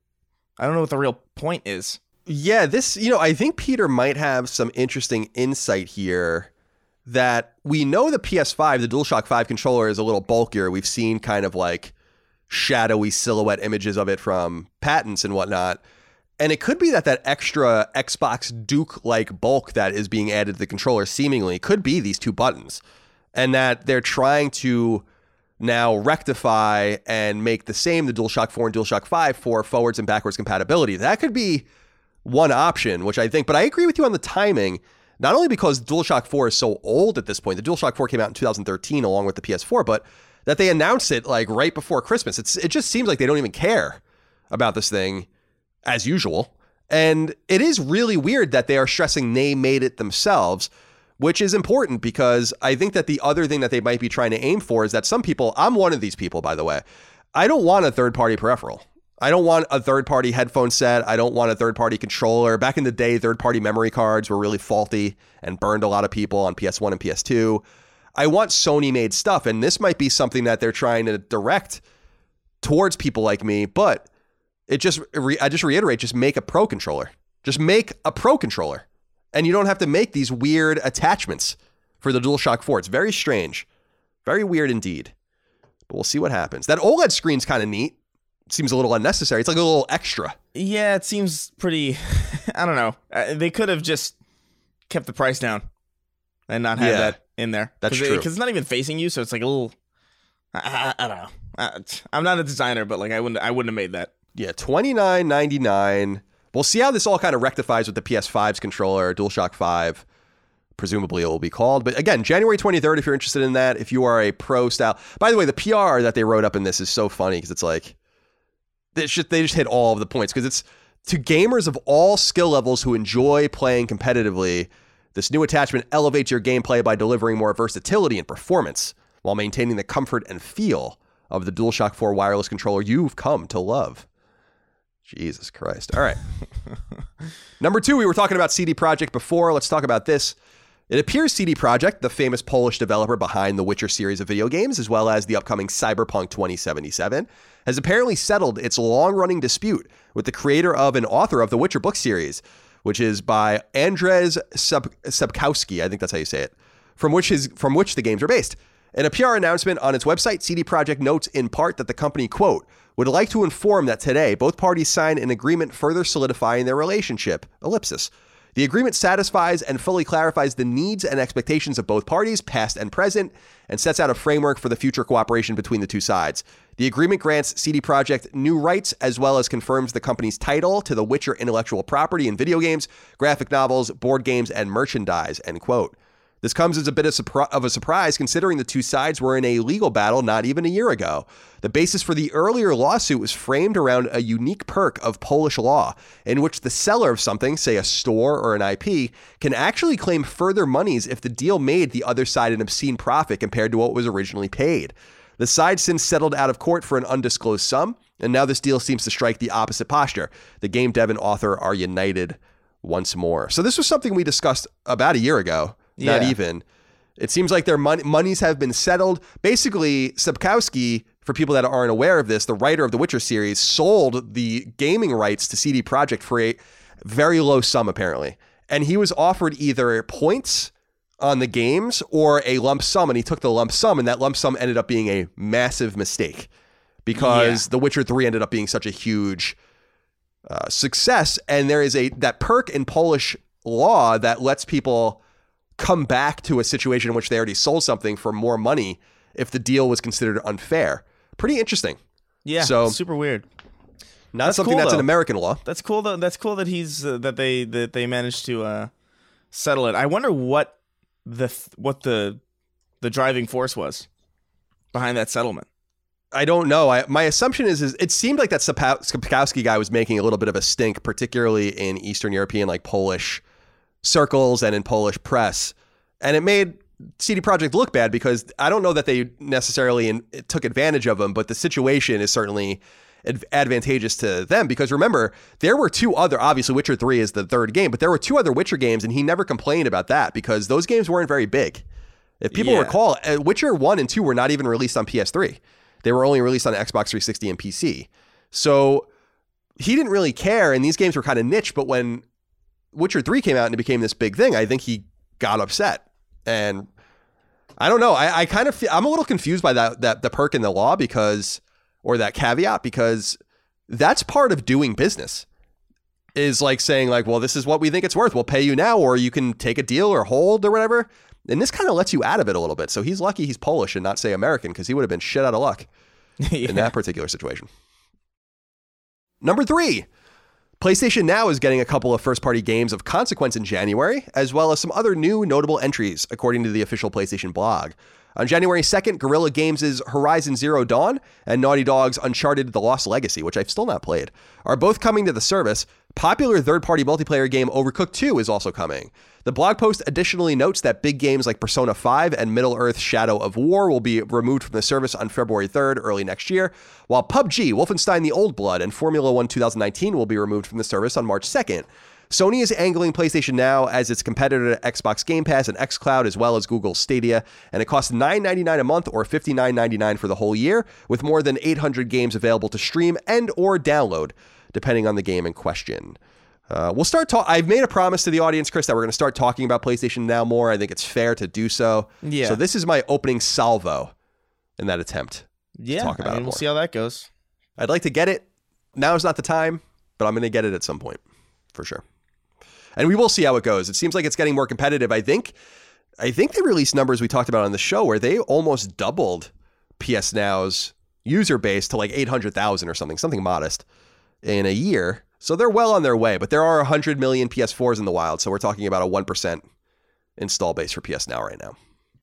I don't know what the real point is yeah, this, you know, I think Peter might have some interesting insight here that we know the PS5, the DualShock 5 controller is a little bulkier. We've seen kind of like shadowy silhouette images of it from patents and whatnot. And it could be that that extra Xbox Duke like bulk that is being added to the controller seemingly could be these two buttons. And that they're trying to now rectify and make the same the DualShock 4 and DualShock 5 for forwards and backwards compatibility. That could be one option, which I think, but I agree with you on the timing. Not only because DualShock 4 is so old at this point, the DualShock 4 came out in 2013 along with the PS4, but that they announce it like right before Christmas. It's it just seems like they don't even care about this thing as usual. And it is really weird that they are stressing they made it themselves, which is important because I think that the other thing that they might be trying to aim for is that some people, I'm one of these people, by the way, I don't want a third party peripheral. I don't want a third party headphone set. I don't want a third party controller. Back in the day, third party memory cards were really faulty and burned a lot of people on PS1 and PS2. I want Sony made stuff, and this might be something that they're trying to direct towards people like me, but it just I just reiterate just make a pro controller. Just make a pro controller. And you don't have to make these weird attachments for the DualShock 4. It's very strange. Very weird indeed. But we'll see what happens. That OLED screen's kind of neat. seems a little unnecessary. It's like a little extra. Yeah, it seems pretty [LAUGHS] I don't know. Uh, they could have just kept the price down and not had Yeah. that in there. That's Cause true. Because it's not even facing you, so it's like a little. I, I, I don't know. Uh, I'm not a designer, but like I wouldn't. I wouldn't have made that. Yeah, twenty nine ninety nine. We'll see how this all kind of rectifies with the PS5's controller, DualShock 5. Presumably it will be called. But again, January 23rd, if you're interested in that, if you are a pro style. By the way, the PR that they wrote up in this is so funny because it's like they just, they just hit all of the points because it's to gamers of all skill levels who enjoy playing competitively. This new attachment elevates your gameplay by delivering more versatility and performance while maintaining the comfort and feel of the DualShock 4 wireless controller you've come to love. Jesus Christ. All right. [LAUGHS] Number two, we were talking about CD Projekt before. Let's talk about this. It appears CD Projekt, the famous Polish developer behind the Witcher series of video games, as well as the upcoming Cyberpunk 2077, has apparently settled its long running dispute with the creator of and author of the Witcher book series, which is by Andrzej Sub- Sapkowski. I think that's how you say it, from which, his, from which the games are based. In a PR announcement on its website, CD Projekt notes in part that the company, quote, would like to inform that today both parties signed an agreement further solidifying their relationship, ellipsis. The agreement satisfies and fully clarifies the needs and expectations of both parties, past and present, and sets out a framework for the future cooperation between the two sides. The agreement grants CD Projekt new rights as well as confirms the company's title to the Witcher intellectual property in video games, graphic novels, board games, and merchandise, end quote. This comes as a bit of, of a surprise considering the two sides were in a legal battle not even a year ago. The basis for the earlier lawsuit was framed around a unique perk of Polish law, in which the seller of something, say a store or an IP, can actually claim further monies if the deal made the other side an obscene profit compared to what was originally paid. The side since settled out of court for an undisclosed sum, and now this deal seems to strike the opposite posture. The game dev and author are united once more. So this was something we discussed about a year ago, not Yeah. even. It seems like their mon- monies have been settled. Basically, Sapkowski, for people that aren't aware of this, the writer of the Witcher series, sold the gaming rights to CD Projekt for a very low sum, apparently. And he was offered either points on the games or a lump sum, and he took the lump sum, and that lump sum ended up being a massive mistake because Yeah. The Witcher 3 ended up being such a huge uh, success. And there is a that perk in Polish law that lets people come back to a situation in which they already sold something for more money if the deal was considered unfair. Pretty interesting. Yeah. So- super weird. Not That's something cool, that's an. American law. That's cool though. That's cool that he's uh, that they that they managed to uh, settle it. I wonder what the th- what the the driving force was behind that settlement. I don't know. I, my assumption is, is it seemed like that Sapkowski guy was making a little bit of a stink, particularly in Eastern European, like Polish circles and in Polish press. And it made CD Projekt look bad because I don't know that they necessarily in, took advantage of him, but the situation is certainly ad- advantageous to them because remember, there were two other, obviously, Witcher 3 is the third game, but there were two other Witcher games, and he never complained about that because those games weren't very big. If people Yeah. recall, uh, Witcher 1 and 2 were not even released on PS3. They were only released on Xbox 360 and PC. So he didn't really care, and these games were kind of niche. But when Witcher 3 came out and it became this big thing, I think he got upset. And I don't know. I, I kind of feel I'm a little confused by that that the perk in the law because or that caveat because that's part of doing business. Is like saying like, well, this is what we think it's worth. We'll pay you now, or you can take a deal or hold or whatever. And this kind of lets you out of it a little bit. So he's lucky he's Polish and not say American because he would have been shit out of luck [LAUGHS] yeah. in that particular situation. Number three, PlayStation Now is getting a couple of first party games of consequence in January, as well as some other new notable entries, according to the official PlayStation blog. On January 2nd, Guerrilla Games' Horizon Zero Dawn and Naughty Dog's Uncharted The Lost Legacy, which I've still not played, are both coming to the service. Popular third party multiplayer game Overcooked 2 is also coming. The blog post additionally notes that big games like Persona 5 and Middle Earth Shadow of War will be removed from the service on February 3rd, early next year, while PUBG, Wolfenstein the Old Blood, and Formula 1 2019 will be removed from the service on March 2nd. Sony is angling PlayStation Now as its competitor to Xbox Game Pass and xCloud, as well as Google Stadia, and it costs $9.99 a month or $59.99 for the whole year, with more than 800 games available to stream and or download, depending on the game in question. Uh, we'll start. Ta- I've made a promise to the audience, Chris, that we're going to start talking about PlayStation Now more. I think it's fair to do so. Yeah. So this is my opening salvo in that attempt. yeah. talk about I it mean, we'll see how that goes. I'd like to get it. Now is not the time, but I'm going to get it at some point for sure. And we will see how it goes. It seems like it's getting more competitive. I think I think they released numbers we talked about on the show where they almost doubled PS Now's user base to like 800,000 or something, something modest in a year. So they're well on their way, but there are 100 million PS4s in the wild, so we're talking about a 1% install base for PS Now right now.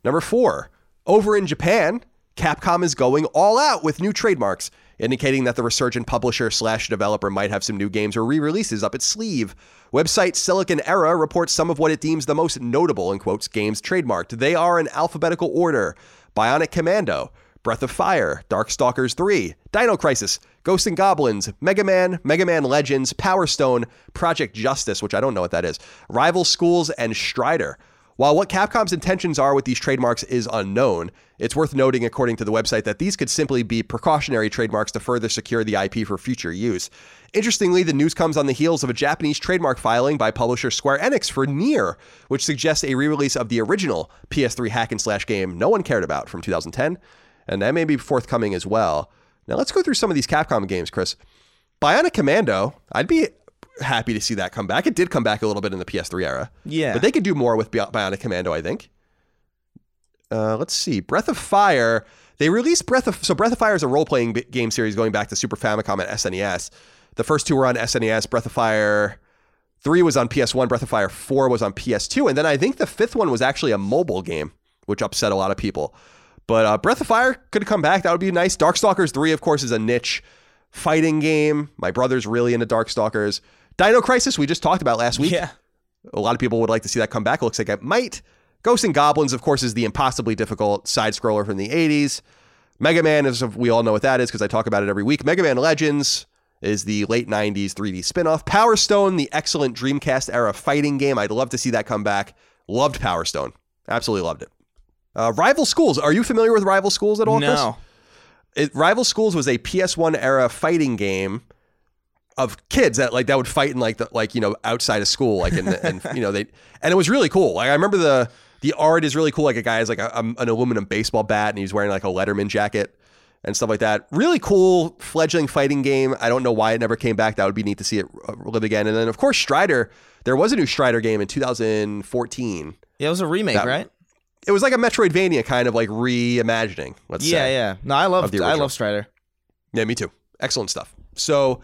Number 4, over in Japan, Capcom is going all out with new trademarks, indicating that the resurgent publisher slash developer might have some new games or re-releases up its sleeve. Website Siliconera reports some of what it deems the most notable, in quotes, games trademarked. They are in alphabetical order. Bionic Commando, Breath of Fire, Darkstalkers 3, Dino Crisis, Ghosts and Goblins, Mega Man, Mega Man Legends, Power Stone, Project Justice, which I don't know what that is, Rival Schools, and Strider. While what Capcom's intentions are with these trademarks is unknown, it's worth noting, according to the website, that these could simply be precautionary trademarks to further secure the IP for future use. Interestingly, the news comes on the heels of a Japanese trademark filing by publisher Square Enix for Nier, which suggests a re release of the original PS3 hack and slash game no one cared about from 2010, and that may be forthcoming as well. Now, let's go through some of these Capcom games, Chris. Bionic Commando, I'd be happy to see that come back. It did come back a little bit in the PS3 era. Yeah. But they could do more with Bionic Commando, I think. Uh, let's see. Breath of Fire. They released Breath of so Breath of Fire is a role playing game series going back to Super Famicom and SNES. The first two were on SNES. Breath of Fire three was on PS1. Breath of Fire four was on PS2, and then I think the fifth one was actually a mobile game, which upset a lot of people. But uh, Breath of Fire could come back. That would be nice. Darkstalkers three, of course, is a niche fighting game. My brother's really into Darkstalkers. Dino Crisis we just talked about last week. Yeah. A lot of people would like to see that come back. It looks like it might. Ghosts and Goblins, of course, is the impossibly difficult side scroller from the 80s. Mega Man is, we all know what that is because I talk about it every week. Mega Man Legends is the late 90s 3D spin off. Power Stone, the excellent Dreamcast era fighting game. I'd love to see that come back. Loved Power Stone. Absolutely loved it. Uh, Rival Schools. Are you familiar with Rival Schools at all, Chris? No. it, Rival Schools was a PS1 era fighting game of kids that like that would fight in like the like you know outside of school like in the, and [LAUGHS] you know they and it was really cool. Like I remember the the art is really cool. Like a guy has like a, um, an aluminum baseball bat and he's wearing like a Letterman jacket and stuff like that. Really cool fledgling fighting game. I don't know why it never came back. That would be neat to see it uh, live again. And then of course Strider. There was a new Strider game in 2014. Yeah, it was a remake, That- right? It was like a Metroidvania kind of like reimagining. Let's Yeah, say. yeah. No, I love I love Strider. Yeah, me too. Excellent stuff. So,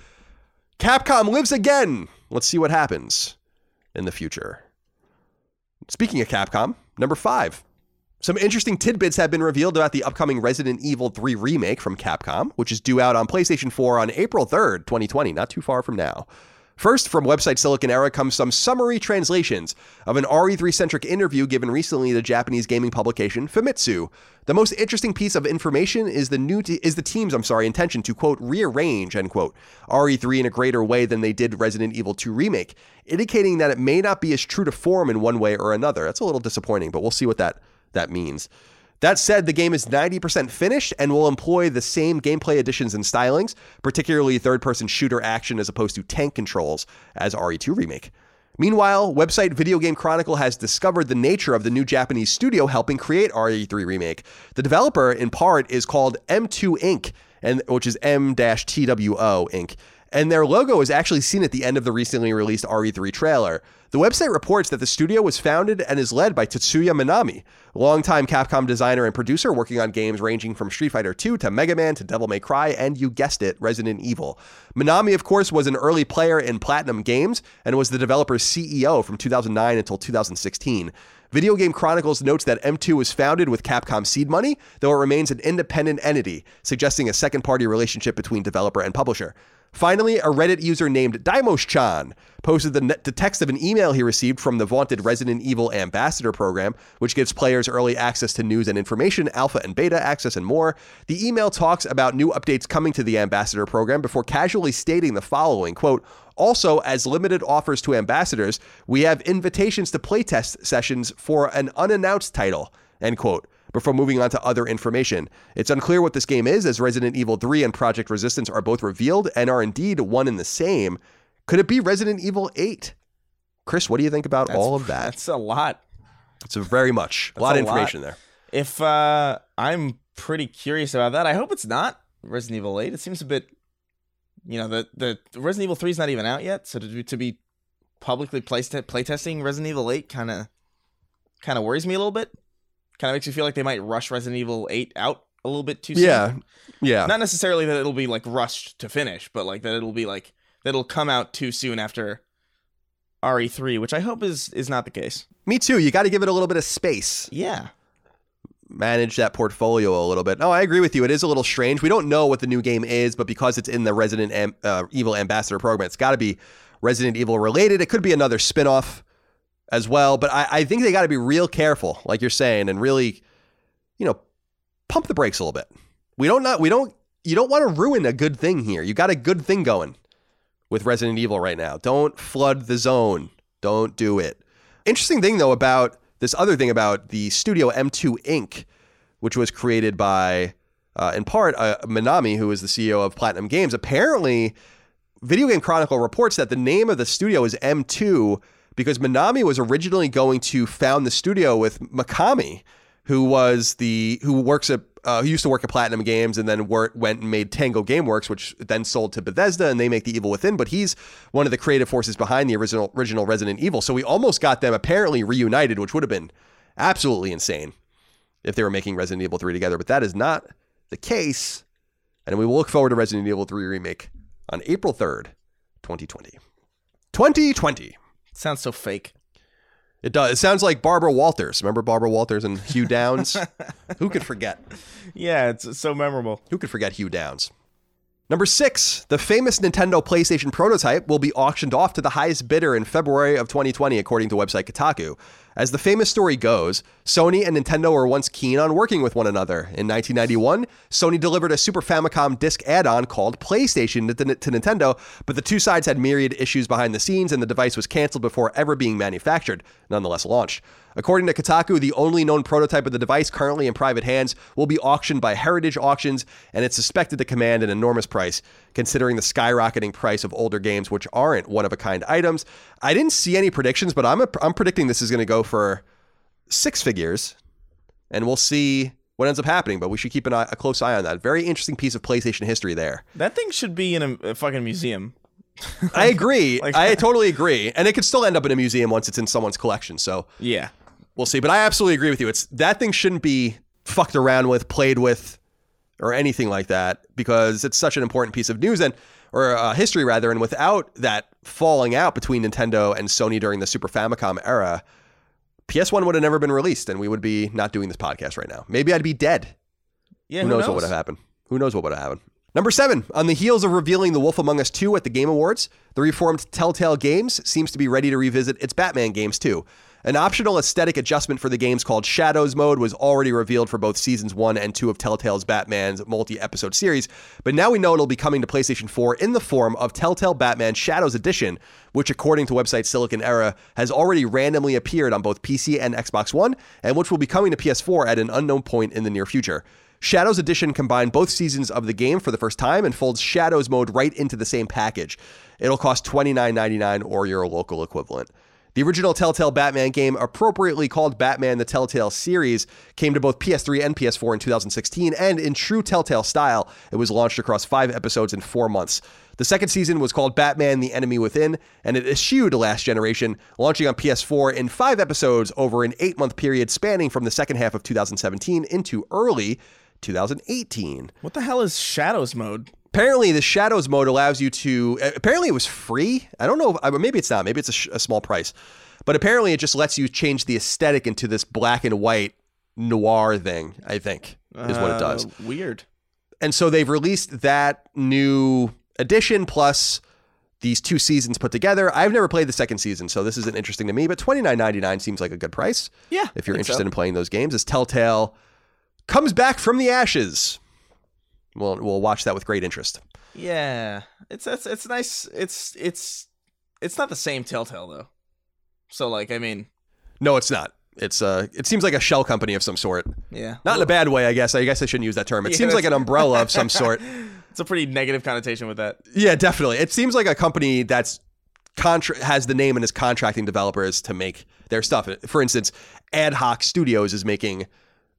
Capcom lives again. Let's see what happens in the future. Speaking of Capcom, number five. Some interesting tidbits have been revealed about the upcoming Resident Evil 3 remake from Capcom, which is due out on PlayStation 4 on April 3rd, 2020, not too far from now. First, from website Siliconera comes some summary translations of an RE3 centric interview given recently to Japanese gaming publication Famitsu. The most interesting piece of information is the new te- is the team's I'm sorry intention to quote rearrange end quote RE3 in a greater way than they did Resident Evil 2 remake, indicating that it may not be as true to form in one way or another. That's a little disappointing, but we'll see what that that means. That said, the game is 90% finished and will employ the same gameplay additions and stylings, particularly third person shooter action as opposed to tank controls, as RE2 Remake. Meanwhile, website Video Game Chronicle has discovered the nature of the new Japanese studio helping create RE3 Remake. The developer, in part, is called M2 Inc., and which is M-TWO Inc., and their logo is actually seen at the end of the recently released RE3 trailer. The website reports that the studio was founded and is led by Tatsuya Minami, longtime Capcom designer and producer working on games ranging from Street Fighter II to Mega Man to Devil May Cry and, you guessed it, Resident Evil. Minami, of course, was an early player in Platinum Games and was the developer's CEO from 2009 until 2016. Video Game Chronicles notes that M2 was founded with Capcom seed money, though it remains an independent entity, suggesting a second party relationship between developer and publisher. Finally, a Reddit user named Daimos-chan posted the, the, text of an email he received from the vaunted Resident Evil Ambassador program, which gives players early access to news and information, alpha and beta access, and more. The email talks about new updates coming to the Ambassador program before casually stating the following quote, also, as limited offers to ambassadors, we have invitations to playtest sessions for an unannounced title. End quote before moving on to other information. It's unclear what this game is, as Resident Evil 3 and Project Resistance are both revealed and are indeed one and the same. Could it be Resident Evil 8? Chris, what do you think about That's- all of [LAUGHS] that? That's a lot. It's a very much a lot a of information there. If uh, I'm pretty curious about that, I hope it's not Resident Evil 8. It seems a bit, you know, the the Resident Evil 3 is not even out yet, so to be, to be publicly play playtesting Resident Evil 8 kind of kind of worries me a little bit. Kind of makes me feel like they might rush Resident Evil 8 out a little bit too soon. Yeah, yeah. Not necessarily that it'll be like rushed to finish, but like that it'll be like that it'll come out too soon after RE3, which I hope is is not the case. Me too. You got to give it a little bit of space. Yeah. manage that portfolio a little bit. No, I agree with you. It is a little strange. We don't know what the new game is, but because it's in the Resident Am- uh, Evil Ambassador program, it's got to be Resident Evil related. It could be another spin off as well, but I, I think they got to be real careful, like you're saying, and really, you know, pump the brakes a little bit. We don't not we don't you don't want to ruin a good thing here. You got a good thing going with Resident Evil right now. Don't flood the zone. Don't do it. Interesting thing though about this other thing about the studio M2 Inc., which was created by, uh, in part, uh, Minami, who is the CEO of Platinum Games. Apparently, Video Game Chronicle reports that the name of the studio is M2 because Minami was originally going to found the studio with Mikami, who was the who works at uh, who used to work at Platinum Games and then wor- went and made Tango GameWorks, which then sold to Bethesda, and they make The Evil Within. But he's one of the creative forces behind the original original Resident Evil. So we almost got them apparently reunited, which would have been absolutely insane if they were making Resident Evil 3 together. But that is not the case, and we will look forward to Resident Evil 3 remake on April 3rd, 2020. 2020. Sounds so fake. It does. It sounds like Barbara Walters. Remember Barbara Walters and Hugh Downs? [LAUGHS] Who could forget? Yeah, it's so memorable. Who could forget Hugh Downs? Number six, the famous Nintendo PlayStation prototype will be auctioned off to the highest bidder in February of 2020, according to website Kotaku. As the famous story goes, Sony and Nintendo were once keen on working with one another. In 1991, Sony delivered a Super Famicom disc add on called PlayStation to, Nintendo, but the two sides had myriad issues behind the scenes and the device was canceled before ever being manufactured, nonetheless launched. According to Kotaku, the only known prototype of the device currently in private hands will be auctioned by Heritage Auctions, and it's suspected to command an enormous price, considering the skyrocketing price of older games, which aren't one of a kind items. I didn't see any predictions, but I'm, a, I'm predicting this is going to go for six figures, and we'll see what ends up happening. But we should keep an eye, a close eye on that. Very interesting piece of PlayStation history there. That thing should be in a, a fucking museum. I agree. [LAUGHS] Like- I totally agree, and it could still end up in a museum once it's in someone's collection. So Yeah. We'll see. But I absolutely agree with you. It's that thing shouldn't be fucked around with, played with, or anything like that because it's such an important piece of news and or uh, history rather. And without that falling out between Nintendo and Sony during the Super Famicom era, PS1 would have never been released, and we would be not doing this podcast right now. Maybe I'd be dead. Yeah. who, Who, knows, what would have happened? Who knows what would have happened? Number seven, on the heels of revealing The Wolf Among Us 2 at the Game Awards, the reformed Telltale Games seems to be ready to revisit its Batman games too. An optional aesthetic adjustment for the games called Shadows Mode was already revealed for both seasons 1 and 2 of Telltale's Batman's multi episode series, but now we know it'll be coming to PlayStation 4 in the form of Telltale Batman Shadows Edition, which, according to website Siliconera, has already randomly appeared on both PC and Xbox One, and which will be coming to PS4 at an unknown point in the near future. Shadows Edition combined both seasons of the game for the first time and folds Shadows mode right into the same package. It'll cost $29.99 or your local equivalent. The original Telltale Batman game, appropriately called Batman the Telltale series, came to both PS3 and PS4 in 2016, and in true Telltale style, it was launched across five episodes in four months. The second season was called Batman The Enemy Within, and it eschewed Last Generation, launching on PS4 in five episodes over an eight month period spanning from the second half of 2017 into early 2018. What the hell is Shadows mode? Apparently, the Shadows mode allows you to. Apparently, it was free. I don't know. If, maybe it's not. Maybe it's a, sh- a small price. But apparently, it just lets you change the aesthetic into this black and white noir thing, I think, is what it does. Uh, weird. And so they've released that new edition plus these two seasons put together. I've never played the second season, so this isn't interesting to me, but twenty nine ninety nine seems like a good price. Yeah, If you're interested so. in playing those games, as Telltale comes back from the ashes. We'll, we'll watch that with great interest. Yeah, it's it's it's nice. It's it's it's not the same Telltale though. So like, I mean, No, it's not. It's uh it seems like a shell company of some sort. yeah, Not in a bad way, I guess. I guess I shouldn't use that term. It [LAUGHS] Yeah, seems like an umbrella of some sort. [LAUGHS] It's a pretty negative connotation with that. Yeah, definitely. It seems like a company that's contra- has the name and is contracting developers to make their stuff. For instance, Ad Hoc Studios is making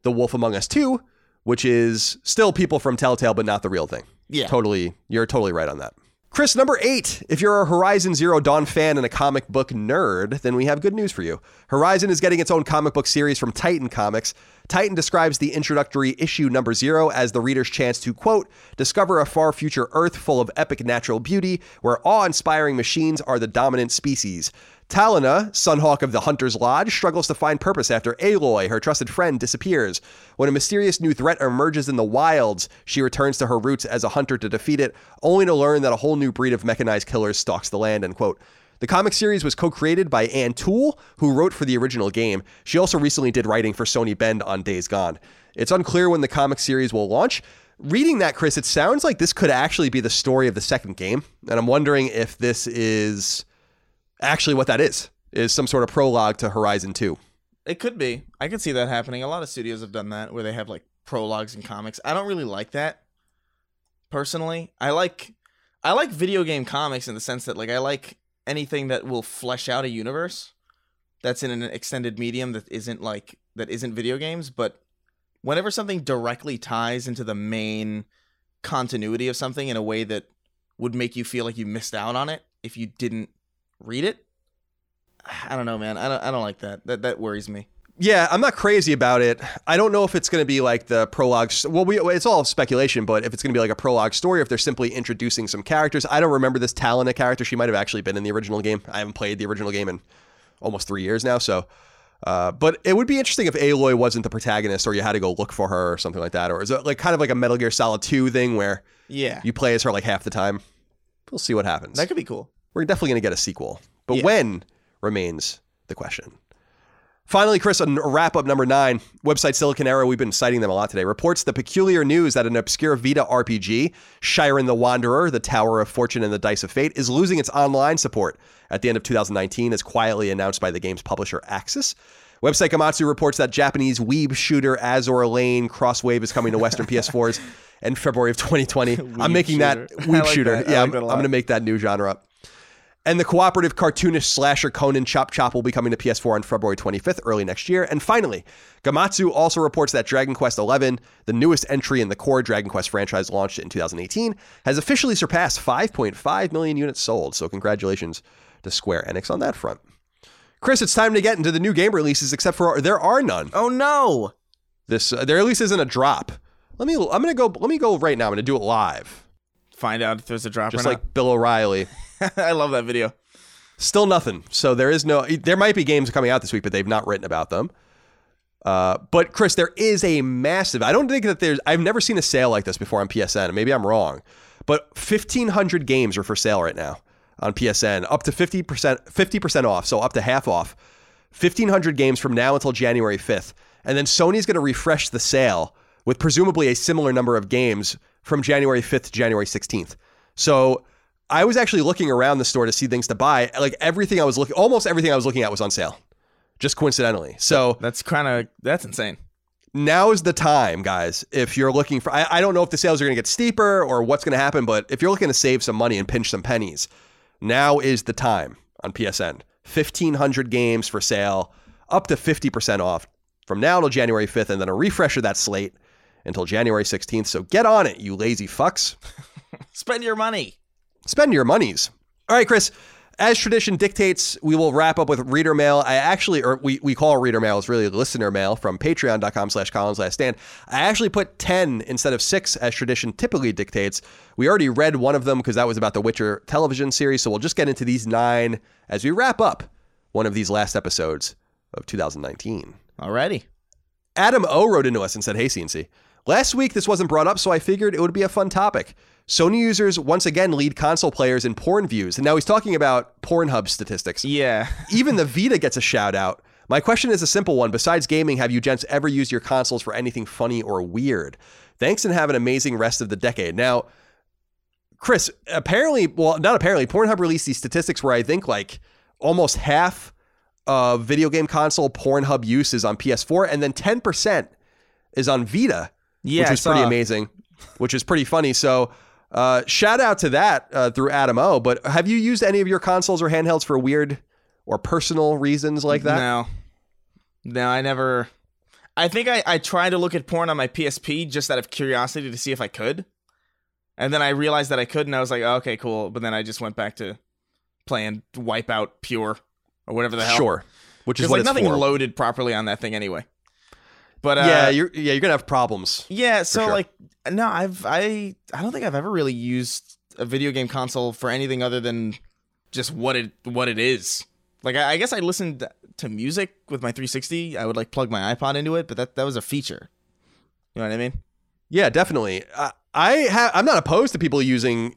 The Wolf Among Us 2, which is still people from Telltale, but not the real thing. Yeah. Totally. You're totally right on that. Chris, number eight. If you're a Horizon Zero Dawn fan and a comic book nerd, then we have good news for you. Horizon is getting its own comic book series from Titan Comics. Titan describes the introductory issue number zero as the reader's chance to, quote, discover a far future Earth full of epic natural beauty where awe inspiring machines are the dominant species. Talina, Sunhawk of the Hunter's Lodge, struggles to find purpose after Aloy, her trusted friend, disappears. When a mysterious new threat emerges in the wilds, she returns to her roots as a hunter to defeat it, only to learn that a whole new breed of mechanized killers stalks the land, end quote. The comic series was co-created by Anne Toole, who wrote for the original game. She also recently did writing for Sony Bend on Days Gone. It's unclear when the comic series will launch. Reading that, Chris, it sounds like this could actually be the story of the second game, and I'm wondering if this is actually what that is is some sort of prologue to Horizon 2. It could be. I could see that happening. A lot of studios have done that where they have like prologues and comics. I don't really like that personally. I like I like video game comics in the sense that like I like anything that will flesh out a universe that's in an extended medium that isn't like that isn't video games, but whenever something directly ties into the main continuity of something in a way that would make you feel like you missed out on it if you didn't read it, I don't know, man. I don't I don't like that. That that worries me. Yeah, I'm not crazy about it. I don't know if it's going to be like the prologue. Well, we, it's all speculation, but if it's going to be like a prologue story, if they're simply introducing some characters. I don't remember this Talina character. She might have actually been in the original game. I haven't played the original game in almost three years now, so. Uh, but it would be interesting if Aloy wasn't the protagonist, or you had to go look for her, or something like that, or is it like kind of like a Metal Gear Solid 2 thing where Yeah. you play as her like half the time? We'll see what happens. That could be cool. We're definitely going to get a sequel. But Yeah. when remains the question. Finally, Chris, a wrap up number nine, website Siliconera, we've been citing them a lot today, reports the peculiar news that an obscure Vita RPG, Shiren the Wanderer, the Tower of Fortune and the Dice of Fate, is losing its online support at the end of 2019, as quietly announced by the game's publisher Aksys. Website Gematsu reports that Japanese weeb shooter Azur Lane Crosswave is coming to Western [LAUGHS] PS4s in February of 2020. I'm making that shooter. [LAUGHS] I weeb like shooter. that. Yeah, like I'm, that I'm going to make that new genre up. And the cooperative cartoonish slasher Conan Chop Chop will be coming to PS4 on February 25th, early next year. And finally, Gematsu also reports that Dragon Quest XI, the newest entry in the core Dragon Quest franchise launched in 2018, has officially surpassed 5.5 million units sold. So congratulations to Square Enix on that front. Chris, it's time to get into the new game releases, except for there are none. Oh no. This uh, there at least isn't a drop. Let me. I'm gonna go. Let me go right now. I'm gonna do it live, Find out if there's a drop just like Bill O'Reilly. [LAUGHS] I love that video. Still nothing. So there is no. There might be games coming out this week, but they've not written about them. Uh, but Chris, there is a massive. I don't think that there's. I've never seen a sale like this before on PSN. Maybe I'm wrong, but 1,500 games are for sale right now on PSN, up to 50 percent, 50 percent off. So up to half off. 1,500 games from now until January 5th, and then Sony's going to refresh the sale with presumably a similar number of games from January 5th to January 16th. So I was actually looking around the store to see things to buy. Like everything I was looking, almost everything I was looking at was on sale, just coincidentally. So That's kind of that's insane. now is the time, guys. If you're looking for, I, I don't know if the sales are going to get steeper or what's going to happen, but if you're looking to save some money and pinch some pennies, now is the time on PSN 1,500 games for sale, up to 50% off from now till January 5th, and then a refresh of that slate until January 16th. So get on it, you lazy fucks. [LAUGHS] Spend your money. Spend your monies. All right, Chris. As tradition dictates, we will wrap up with reader mail. I actually, or we, we call reader mail, it's really listener mail from patreon.com slash Colin's Last Stand. I actually put 10 instead of six as tradition typically dictates. We already read one of them because that was about the Witcher television series. So we'll just get into these nine as we wrap up one of these last episodes of 2019. Alrighty. Adam O wrote into us and said, Hey, CNC. Last week, this wasn't brought up, so I figured it would be a fun topic. Sony users once again lead console players in porn views. And now he's talking about Pornhub statistics. Yeah. [LAUGHS] Even the Vita gets a shout out. My question is a simple one. Besides gaming, have you gents ever used your consoles for anything funny or weird? Thanks and have an amazing rest of the decade. Now, Chris, apparently, well, not apparently, Pornhub released these statistics where I think like almost half of video game console Pornhub use is on PS4, and then 10% is on Vita, Yeah. which is pretty amazing, which is pretty funny. So, uh, shout out to that uh, through Adam O. But have you used any of your consoles or handhelds for weird or personal reasons like that? No. No, I never. I think I, I tried to look at porn on my PSP just out of curiosity to see if I could. And then I realized that I could, and I was like, oh, okay, cool. But then I just went back to playing Wipeout Pure or whatever the hell. Sure, which is what like it's nothing for. loaded properly on that thing anyway. But uh, yeah, you're yeah you're gonna have problems. Yeah, so sure. like no, I've I I don't think I've ever really used a video game console for anything other than just what it what it is. Like I, I guess I listened to music with my 360. I would like plug my iPod into it, but that that was a feature. You know what I mean? Yeah, definitely. I, I ha- I'm not opposed to people using,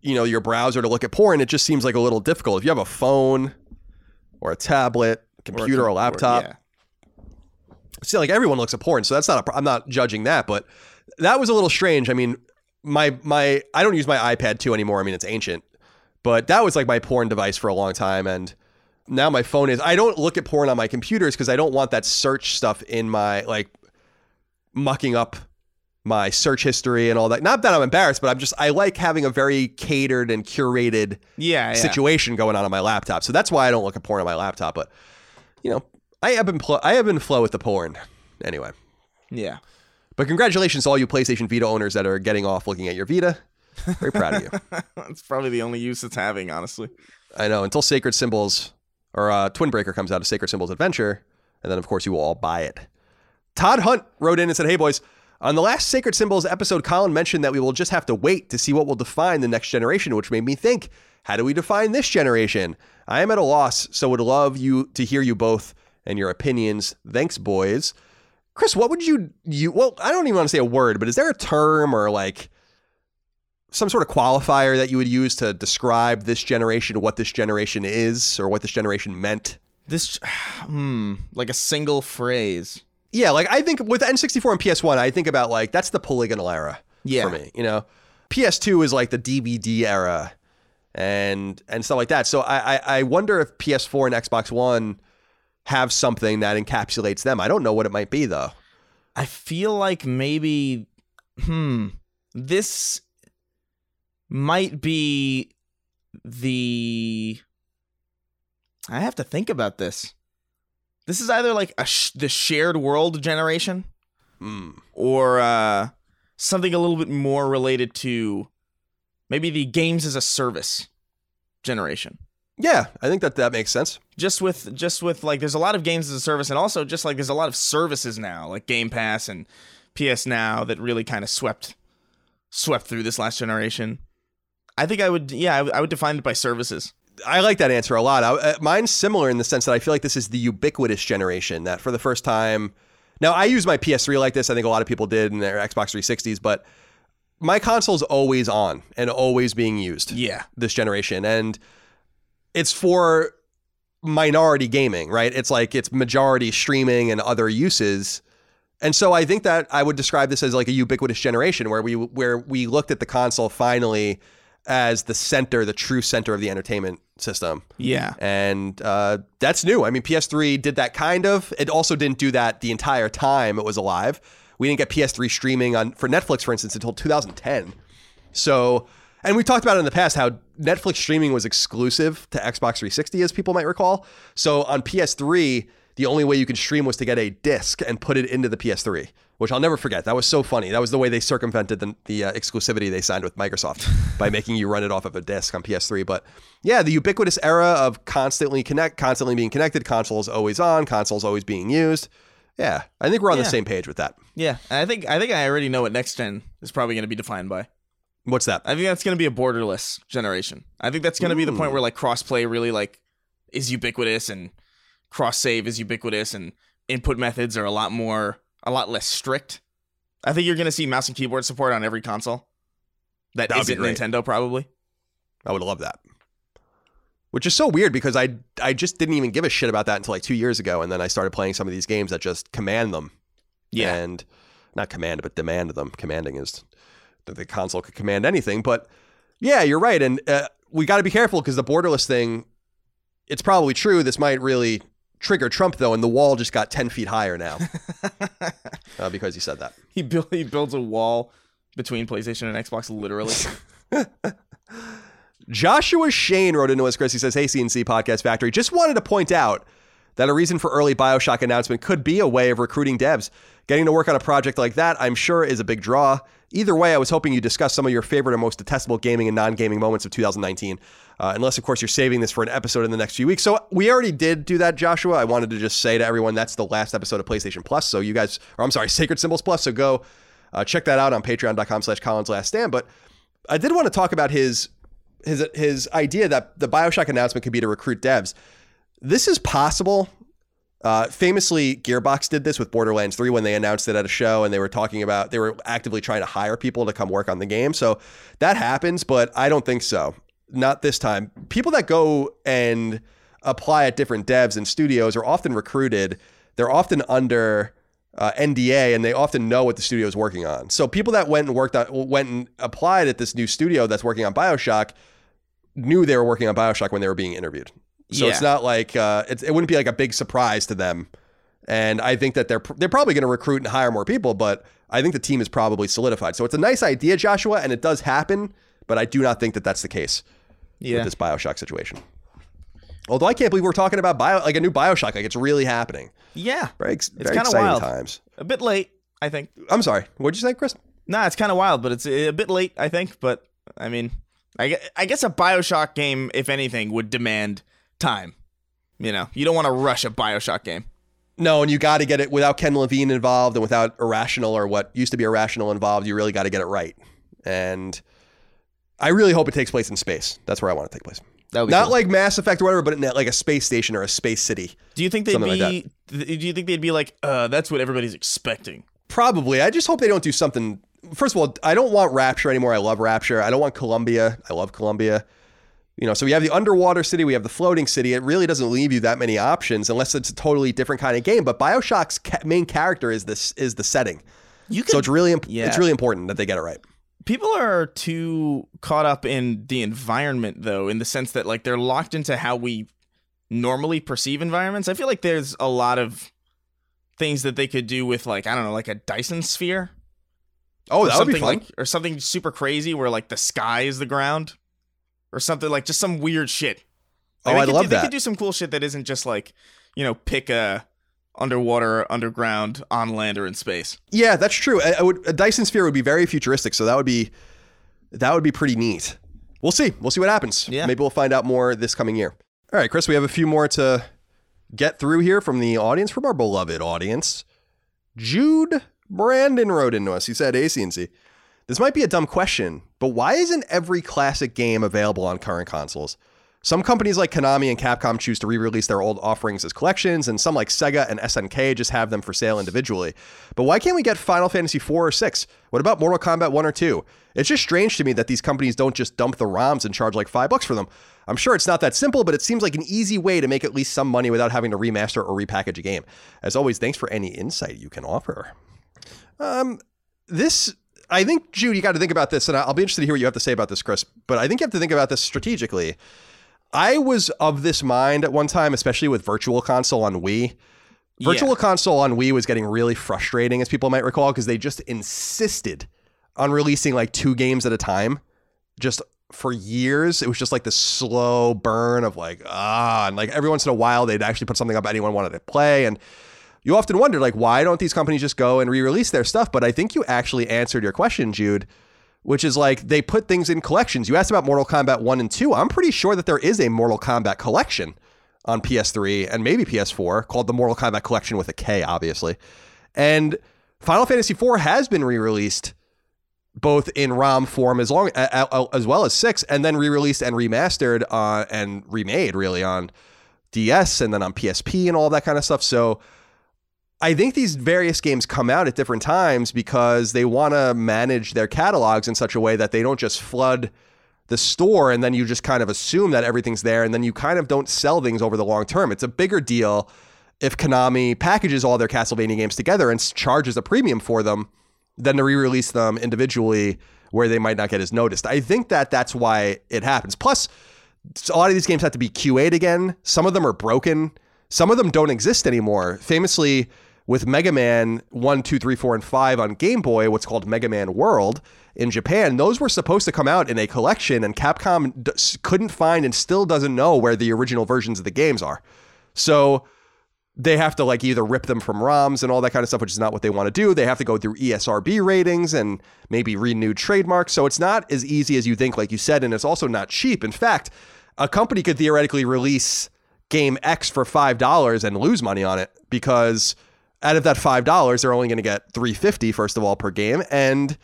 you know, your browser to look at porn. It just seems like a little difficult. If you have a phone or a tablet, computer, or, com- laptop, yeah. See, like everyone looks at porn, so that's not. A, pro- I'm not judging that, but that was a little strange. I mean, my my I don't use my iPad 2 anymore. I mean, it's ancient, but that was like my porn device for a long time, and now my phone is. I don't look at porn on my computers because I don't want that search stuff in my like mucking up my search history and all that. Not that I'm embarrassed, but I'm just I like having a very catered and curated Yeah, yeah. situation going on on my laptop. So that's why I don't look at porn on my laptop. But you know, I have been pl- I have been flow with the porn anyway. Yeah. But congratulations to all you PlayStation Vita owners that are getting off looking at your Vita. Very proud of you. [LAUGHS] That's probably the only use it's having, honestly. I know until Sacred Symbols or uh, Twin Breaker comes out of Sacred Symbols Adventure, and then of course you will all buy it. Todd Hunt wrote in and said, "Hey boys, on the last Sacred Symbols episode, Colin mentioned that we will just have to wait to see what will define the next generation, which made me think, how do we define this generation? I am at a loss, so would love you to hear you both and your opinions. Thanks, boys." Chris, what would you you? Well, I don't even want to say a word, but is there a term or like some sort of qualifier that you would use to describe this generation, what this generation is, or what this generation meant? This, [SIGHS] hmm, like a single phrase. Yeah, like I think with N64 and PS1, I think about like that's the polygonal era Yeah. for me. You know, PS2 is like the DVD era, and and stuff like that. So I, I I wonder if PS4 and Xbox One have something that encapsulates them. I don't know what it might be though. I feel like maybe, hmm, this might be the. I have to think about this. This is either like a sh- the shared world generation, Hmm. or uh, something a little bit more related to maybe the games as a service generation. Yeah, I think that that makes sense. just with just with like there's a lot of games as a service and also just like there's a lot of services now like game pass and ps now that really kind of swept swept through this last generation i think i would yeah I would- would define it by services I like that answer a lot. I, uh, mine's similar in the sense that I feel like this is the ubiquitous generation that for the first time. Now, I use my PS3 like this. I think a lot of people did in their Xbox 360s, but my console's always on and always being used yeah this generation. And it's for minority gaming, right? It's like it's majority streaming and other uses. And so I think that I would describe this as like a ubiquitous generation where we where we looked at the console finally as the center, the true center of the entertainment system. yeah And uh, that's new. I mean, PS3 did that kind of. It also didn't do that the entire time it was alive. We didn't get PS3 streaming on for Netflix, for instance, until 2010. So And we talked about it in the past how Netflix streaming was exclusive to Xbox 360, as people might recall. So on PS3, the only way you could stream was to get a disc and put it into the PS3, which I'll never forget. That was so funny. That was the way they circumvented the, the uh, exclusivity they signed with Microsoft [LAUGHS] by making you run it off of a disc on PS3. But yeah, the ubiquitous era of constantly connect, constantly being connected, consoles always on, consoles always being used. Yeah, I think we're on Yeah. the same page with that. Yeah, I think I think I already know what next gen is probably going to be defined by. What's that? I think that's going to be a borderless generation. I think that's going to be the point where like crossplay really like is ubiquitous and cross save is ubiquitous and input methods are a lot more a lot less strict. I think you're going to see mouse and keyboard support on every console. That That'd isn't. Nintendo probably. I would love that. Which is so weird because I I just didn't even give a shit about that until like two years ago, and then I started playing some of these games that just command them. Yeah. and not command, but demand them. Commanding is that the console could command anything, but yeah, you're right, and uh, we got to be careful because the borderless thing. It's probably true. This might really trigger Trump though, and the wall just got ten feet higher now [LAUGHS] uh, because he said that. he he builds a wall between PlayStation and Xbox literally. [LAUGHS] Joshua Shane wrote into us, Chris. He says, Hey, CNC Podcast Factory, just wanted to point out that a reason for early Bioshock announcement could be a way of recruiting devs. Getting to work on a project like that, I'm sure, is a big draw. Either way, I was hoping you discuss some of your favorite and most detestable gaming and non gaming moments of 2019. Uh, unless, of course, you're saving this for an episode in the next few weeks. So we already did do that, Joshua. I wanted to just say to everyone that's the last episode of PlayStation Plus. So you guys, or I'm sorry, Sacred Symbols Plus. So go uh, check that out on patreon.com slash Colin's Last Stand. But I did want to talk about his his his idea that the Bioshock announcement could be to recruit devs. This is possible. Uh, famously, Gearbox did this with Borderlands 3 when they announced it at a show and they were talking about they were actively trying to hire people to come work on the game. So that happens, but I don't think so. Not this time. People that go and apply at different devs and studios are often recruited. They're often under uh, NDA and they often know what the studio is working on. So people that went and worked on, went and applied at this new studio that's working on Bioshock knew they were working on Bioshock when they were being interviewed. So it's not like uh, it's, it wouldn't be like a big surprise to them. And I think that they're they're probably going to recruit and hire more people, but I think the team is probably solidified. So it's a nice idea, Joshua, and it does happen. But I do not think that that's the case yeah. with this Bioshock situation. Although I can't believe we're talking about bio like a new Bioshock, like it's really happening. Yeah. Very, ex- It's very kinda exciting wild. times. A bit late, I think. I'm sorry. What'd you say, Chris? Nah, it's kind of wild, but it's a bit late, I think. But I mean, I, I guess a Bioshock game, if anything, would demand time. You know, you don't want to rush a Bioshock game. No, and you got to get it without Ken Levine involved and without Irrational or what used to be Irrational involved. You really got to get it right. And I really hope it takes place in space. That's where I want it to take place. That would be Not cool. like Mass Effect or whatever, but in that, like a space station or a space city. Do you think they'd be? like do you think they'd be like, uh, that's what everybody's expecting? Probably. I just hope they don't do something. First of all, I don't want Rapture anymore. I love Rapture. I don't want Columbia. I love Columbia. You know, so we have the underwater city, we have the floating city. It really doesn't leave you that many options unless it's a totally different kind of game. But Bioshock's ca- main character is this is the setting, You so it's really imp- Yeah. it's really important that they get it right. people are too caught up in the environment though in the sense that like they're locked into how we normally perceive environments i feel like there's a lot of things that they could do with like i don't know like a dyson sphere Oh, that would be fun. like or something super crazy where like the sky is the ground or something like just some weird shit Oh, Like, they I'd could love do, they could do some cool shit that isn't just like you know pick a underwater underground on land or in space Yeah, that's true. I, I would, a Dyson Sphere would be very futuristic, so that would be that would be pretty neat. We'll see. We'll see what happens. Yeah. Maybe we'll find out more this coming year. All right, Chris, we have a few more to get through here from the audience, from our beloved audience. Jude Brandon wrote into us. He said, ACNC, this might be a dumb question, but why isn't every classic game available on current consoles? Some companies like Konami and Capcom choose to re release their old offerings as collections, and some like Sega and SNK just have them for sale individually. But why can't we get Final Fantasy 4 or 6? What about Mortal Kombat 1 or 2? It's just strange to me that these companies don't just dump the ROMs and charge like five bucks for them. I'm sure it's not that simple, but it seems like an easy way to make at least some money without having to remaster or repackage a game. As always, thanks for any insight you can offer. Um, this I think Jude, you got to think about this, and I'll be interested to hear what you have to say about this, Chris. But I think you have to think about this strategically. I was of this mind at one time, especially with Virtual Console on Wii. Virtual Yeah. Console on Wii was getting really frustrating, as people might recall, because they just insisted on releasing like two games at a time. just for years. It was just like this slow burn of like, ah, and like every once in a while they'd actually put something up anyone wanted to play. And you often wonder, like, why don't these companies just go and re release their stuff? But I think you actually answered your question, Jude, which is like they put things in collections. You asked about Mortal Kombat 1 and 2. I'm pretty sure that there is a Mortal Kombat collection on PS3 and maybe PS4 called the Mortal Kombat Collection with a K, obviously. And Final Fantasy IV has been re released both in ROM form as long as well as six, and then re-released and remastered uh, and remade really on DS and then on PSP and all that kind of stuff. So I think these various games come out at different times because they want to manage their catalogs in such a way that they don't just flood the store and then you just kind of assume that everything's there and then you kind of don't sell things over the long term. It's a bigger deal if Konami packages all their Castlevania games together and charges a premium for them than to re-release them individually where they might not get as noticed. I think that that's why it happens. Plus, a lot of these games have to be QA'd again. Some of them are broken. Some of them don't exist anymore. Famously, with Mega Man 1, 2, 3, 4, and 5 on Game Boy, what's called Mega Man World in Japan, those were supposed to come out in a collection, and Capcom d- couldn't find and still doesn't know where the original versions of the games are. So they have to like either rip them from ROMs and all that kind of stuff, which is not what they want to do. They have to go through ESRB ratings and maybe renew trademarks. So it's not as easy as you think, like you said, and it's also not cheap. In fact, a company could theoretically release game X for five dollars and lose money on it because out of that five dollars, they're only going to get three fifty first of all per game, and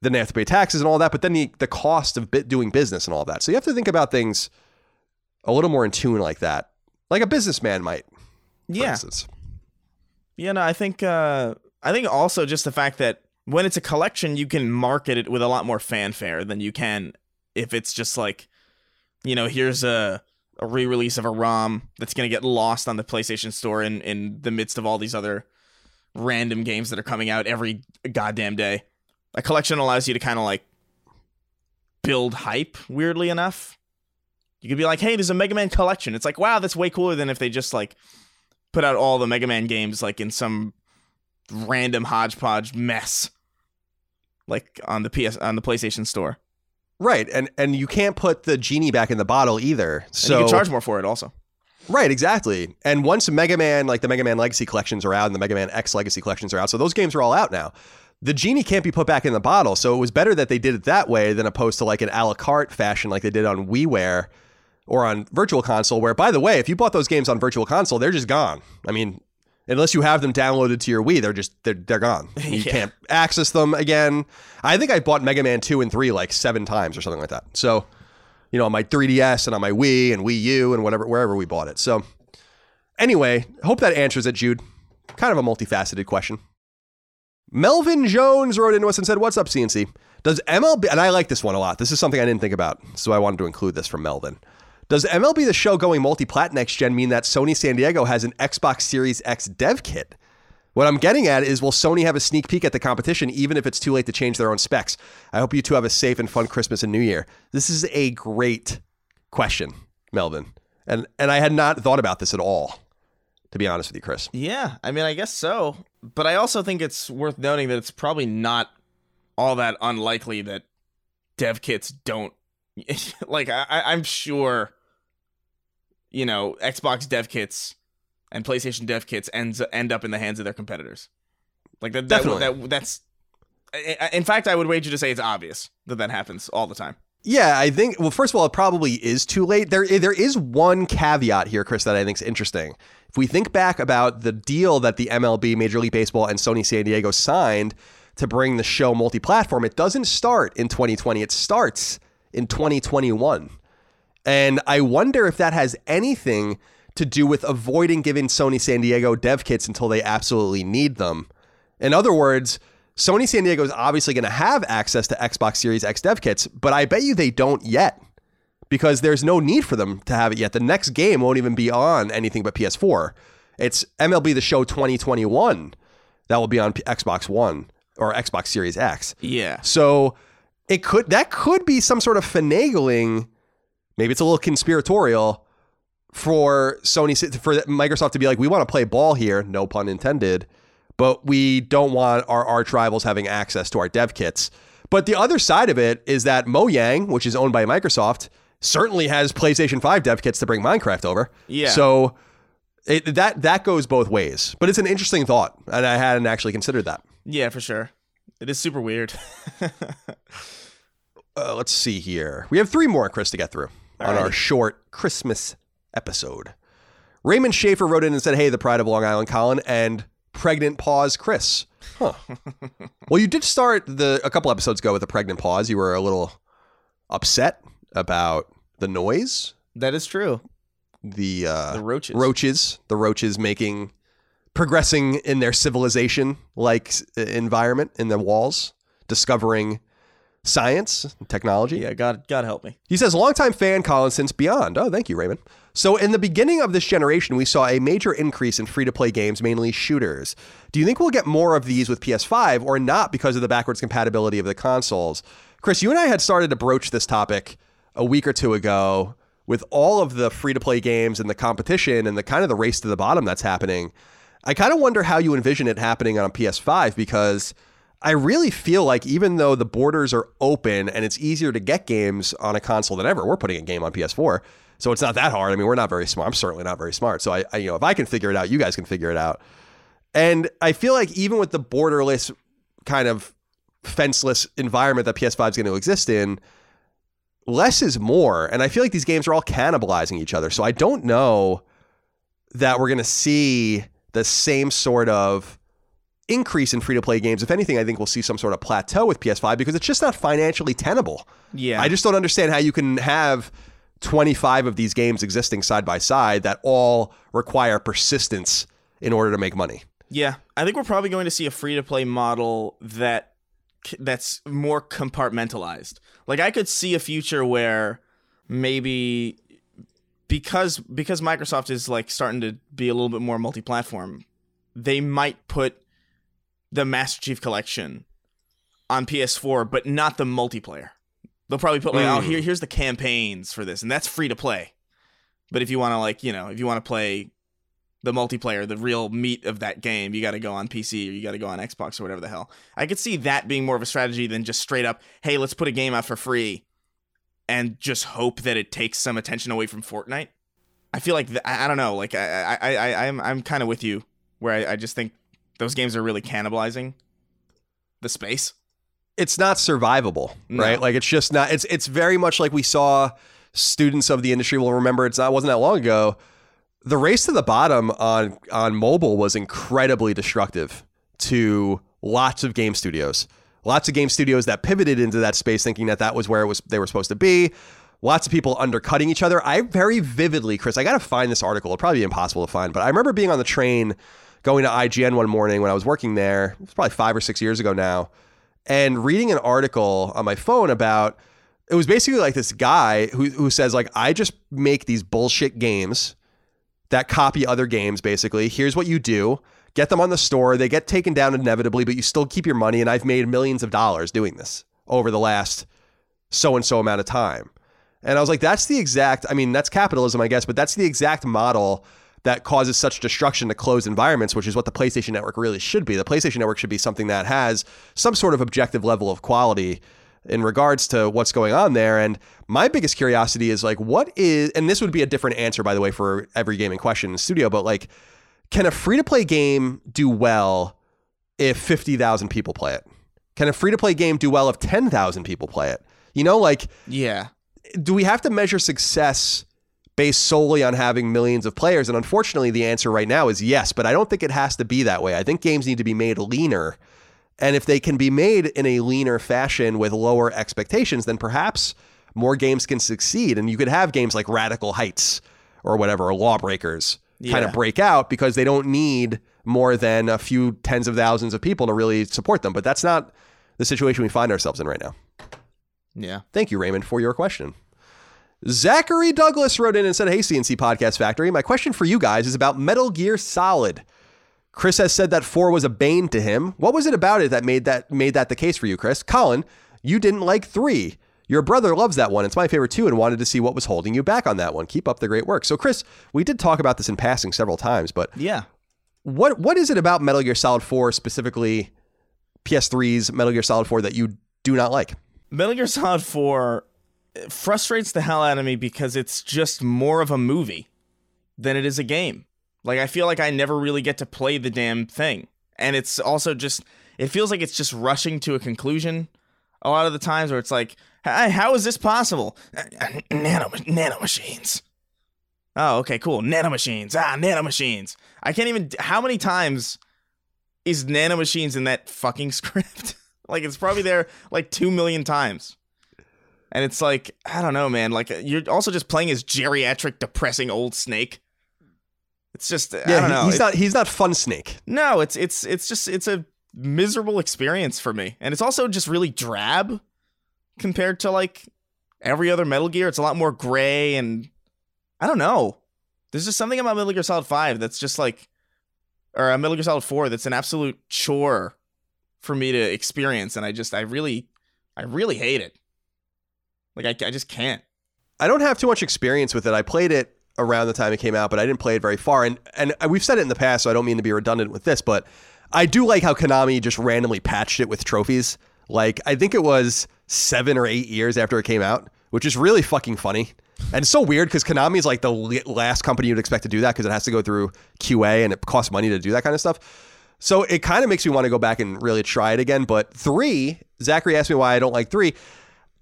then they have to pay taxes and all that. But then the the cost of bit doing business and all that. So you have to think about things a little more in tune like that, like a businessman might yeah. Instance. Yeah, no, I think uh, I think also just the fact that when it's a collection, you can market it with a lot more fanfare than you can if it's just like, you know, here's a a re-release of a ROM that's gonna get lost on the PlayStation Store in in the midst of all these other random games that are coming out every goddamn day. A collection allows you to kind of like build hype. Weirdly enough, you could be like, "Hey, there's a Mega Man collection." It's like, wow, that's way cooler than if they just like put out all the Mega Man games like in some random hodgepodge mess, like on the PS on the PlayStation Store. Right, and and you can't put the genie back in the bottle either. So and you can charge more for it also. Right, exactly. And once Mega Man, like the Mega Man Legacy collections are out and the Mega Man X Legacy collections are out, so those games are all out now. The genie can't be put back in the bottle, so it was better that they did it that way than opposed to like an a la carte fashion like they did on WiiWare, or on Virtual Console, where, by the way, if you bought those games on Virtual Console, they're just gone. I mean, unless you have them downloaded to your Wii, they're just they're they're gone. [LAUGHS] You yeah. can't access them again. I think I bought Mega Man two and three like seven times or something like that. So, you know, on my 3DS and on my Wii and Wii U and whatever wherever we bought it. So, anyway, hope that answers it, Jude. Kind of a multifaceted question. Melvin Jones wrote into us and said, "What's up, CNC? Does MLB?" And I like this one a lot. This is something I didn't think about, so I wanted to include this from Melvin. Does MLB The Show going multi-plat next gen mean that Sony San Diego has an Xbox Series X dev kit? What I'm getting at is will Sony have a sneak peek at the competition even if it's too late to change their own specs? I hope you two have a safe and fun Christmas and New Year. This is a great question, Melvin. And and I had not thought about this at all, to be honest with you, Chris. Yeah, I mean I guess so. But I also think it's worth noting that it's probably not all that unlikely that dev kits don't [LAUGHS] like I, I'm sure, you know, Xbox dev kits and PlayStation dev kits ends end up in the hands of their competitors. Like that, that, that that's. In fact, I would wager to say it's obvious that that happens all the time. Yeah, I think. Well, first of all, it probably is too late. There, there is one caveat here, Chris, that I think is interesting. If we think back about the deal that the MLB, Major League Baseball, and Sony San Diego signed to bring the show multi-platform, it doesn't start in 2020. It starts in 2021. And I wonder if that has anything to do with avoiding giving Sony San Diego dev kits until they absolutely need them. In other words, Sony San Diego is obviously going to have access to Xbox Series X dev kits, but I bet you they don't yet because there's no need for them to have it yet. The next game won't even be on anything but PS4. It's MLB The Show 2021 that will be on Xbox One or Xbox Series X. Yeah. So it could that could be some sort of finagling. Maybe it's a little conspiratorial for Sony for Microsoft to be like, we want to play ball here, no pun intended, but we don't want our arch rivals having access to our dev kits. But the other side of it is that Mojang, which is owned by Microsoft, certainly has PlayStation 5 dev kits to bring Minecraft over. Yeah. So it, that that goes both ways. But it's an interesting thought, and I hadn't actually considered that. Yeah, for sure. It is super weird. [LAUGHS] Uh, let's see here. We have three more, Chris, to get through on our short Christmas episode. Raymond Schaefer wrote in and said, Hey, the pride of Long Island, Colin, and pregnant pause, Chris. Huh. [LAUGHS] well, you did start the a couple episodes ago with a pregnant pause. You were a little upset about the noise, that is true. the uh, The roaches. roaches, the roaches making progressing in their civilization like environment in the walls, discovering science technology. Yeah, God, God help me. He says, longtime fan, Colin, since Beyond. Oh, thank you, Raymond. So, in the beginning of this generation, we saw a major increase in free to play games, mainly shooters. Do you think we'll get more of these with PS5 or not because of the backwards compatibility of the consoles? Chris, you and I had started to broach this topic a week or two ago with all of the free to play games and the competition and the kind of the race to the bottom that's happening. I kind of wonder how you envision it happening on PS5 because I really feel like even though the borders are open and it's easier to get games on a console than ever, we're putting a game on PS4. So it's not that hard. I mean, we're not very smart. I'm certainly not very smart. So I, I you know, if I can figure it out, you guys can figure it out. And I feel like even with the borderless kind of fenceless environment that PS5 is going to exist in, less is more. And I feel like these games are all cannibalizing each other. So I don't know that we're going to see the same sort of increase in free to play games. If anything, I think we'll see some sort of plateau with PS5 because it's just not financially tenable. Yeah. I just don't understand how you can have 25 of these games existing side by side that all require persistence in order to make money. Yeah, I think we're probably going to see a free to play model that that's more compartmentalized. Like I could see a future where maybe because because Microsoft is like starting to be a little bit more multi-platform, they might put the Master Chief Collection on PS4, but not the multiplayer. They'll probably put like, oh, Mm. here here's the campaigns for this, and that's free to play. But if you want to like, you know, if you want to play the multiplayer, the real meat of that game, you got to go on PC or you got to go on Xbox or whatever the hell. I could see that being more of a strategy than just straight up, hey, let's put a game out for free and just hope that it takes some attention away from Fortnite. I feel like th- I, I don't know, like I I I I'm I'm kind of with you where I, I just think those games are really cannibalizing the space. it's not survivable, No. right? Like it's just not. It's it's very much like we saw students of the industry will remember. It's not wasn't that long ago. The race to the bottom on on mobile was incredibly destructive to lots of game studios. Lots of game studios that pivoted into that space, thinking that that was where it was they were supposed to be. Lots of people undercutting each other. I very vividly, Chris, I got to find this article. It'll probably be impossible to find, but I remember being on the train going to IGN one morning when I was working there. It's probably five or six years ago now and reading an article on my phone about it was basically like this guy who who says like I just make these bullshit games that copy other games basically. Here's what you do. Get them on the store. They get taken down inevitably, but you still keep your money and I've made millions of dollars doing this over the last so and so amount of time. And I was like that's the exact I mean that's capitalism I guess, but that's the exact model that causes such destruction to closed environments, which is what the PlayStation Network really should be. The PlayStation Network should be something that has some sort of objective level of quality in regards to what's going on there. And my biggest curiosity is like, what is, and this would be a different answer, by the way, for every game in question in the studio, but like, can a free to play game do well if 50,000 people play it? Can a free to play game do well if 10,000 people play it? You know, like, Yeah. do we have to measure success based solely on having millions of players? And unfortunately, the answer right now is yes, but I don't think it has to be that way. I think games need to be made leaner. And if they can be made in a leaner fashion with lower expectations, then perhaps more games can succeed. And you could have games like Radical Heights or whatever, or Lawbreakers kind of break out because they don't need more than a few tens of thousands of people to really support them. But that's not the situation we find ourselves in right now. Yeah. Thank you, Raymond, for your question. Zachary Douglas wrote in and said, Hey, CNC Podcast Factory, my question for you guys is about Metal Gear Solid. Chris has said that 4 was a bane to him. What was it about it that made that made that the case for you, Chris? Colin, you didn't like 3. Your brother loves that one. It's my favorite too and wanted to see what was holding you back on that one. Keep up the great work. So Chris, we did talk about this in passing several times, but Yeah. what what is it about Metal Gear Solid 4 specifically PS3's Metal Gear Solid 4 that you do not like. Metal Gear Solid 4 frustrates the hell out of me because it's just more of a movie than it is a game. Like I feel like I never really get to play the damn thing. And it's also just it feels like it's just rushing to a conclusion a lot of the times where it's like, "Hey, how is this possible? [CLEARS THROAT] Nano nano machines." Oh, okay, cool. Nanomachines. Ah, nanomachines. I can't even how many times is nanomachines in that fucking [LAUGHS] script? like it's probably there like 2 million times. And it's like, I don't know, man. Like you're also just playing as geriatric, depressing old Snake. It's just, I Yeah, don't know. he's It- not he's not fun snake. no, it's it's it's just it's a miserable experience for me, and it's also just really drab compared to like every other Metal Gear. It's a lot more gray, and I don't know. There's just something about Metal Gear Solid Five that's just like, or uh, Metal Gear Solid Four that's an absolute chore for me to experience, and I just I really I really hate it. Like I I just can't. I don't have too much experience with it. I played it around the time it came out, but I didn't play it very far. And and we've said it in the past, so I don't mean to be redundant with this, but I do like how Konami just randomly patched it with trophies. Like I think it was seven or eight years after it came out, which is really fucking funny. And so weird because Konami is like the last company you'd expect to do that because it has to go through QA and it costs money to do that kind of stuff. So it kind of makes me want to go back and really try it again. But three, Zachary asked me why I don't like three.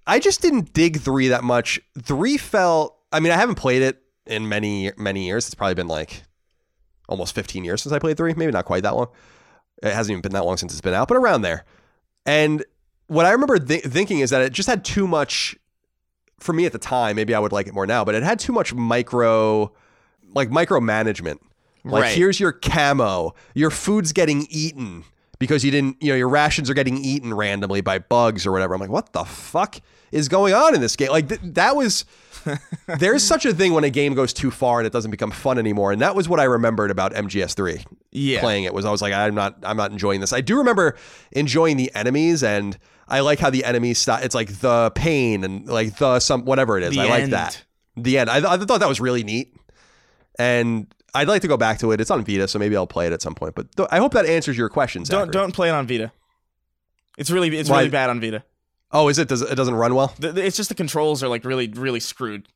I just didn't dig three that much. Three felt. I mean, I haven't played it in many many years. It's probably been like almost 15 years since I played three. Maybe not quite that long. It hasn't even been that long since it's been out, but around there. And what I remember th- thinking is that it just had too much. For me at the time, maybe I would like it more now, but it had too much micro, like micromanagement. Like Right. here's your camo, your food's getting eaten because you didn't, you know, your rations are getting eaten randomly by bugs or whatever. I'm like, what the fuck is going on in this game? Like th- that was. [LAUGHS] there's such a thing when a game goes too far and it doesn't become fun anymore, and that was what I remembered about MGS3 Yeah. playing it was I was like I'm not I'm not enjoying this. I do remember enjoying the enemies and I like how the enemies start. It's like the pain and like the some whatever it is. The I like that. The end. I, I thought that was really neat, and I'd like to go back to it. It's on Vita, so maybe I'll play it at some point. But th- I hope that answers your questions. Don't don't play it on Vita. It's really it's Why? really bad on Vita. Oh, is it? Does it doesn't run well? The, the- it's just the controls are like really really screwed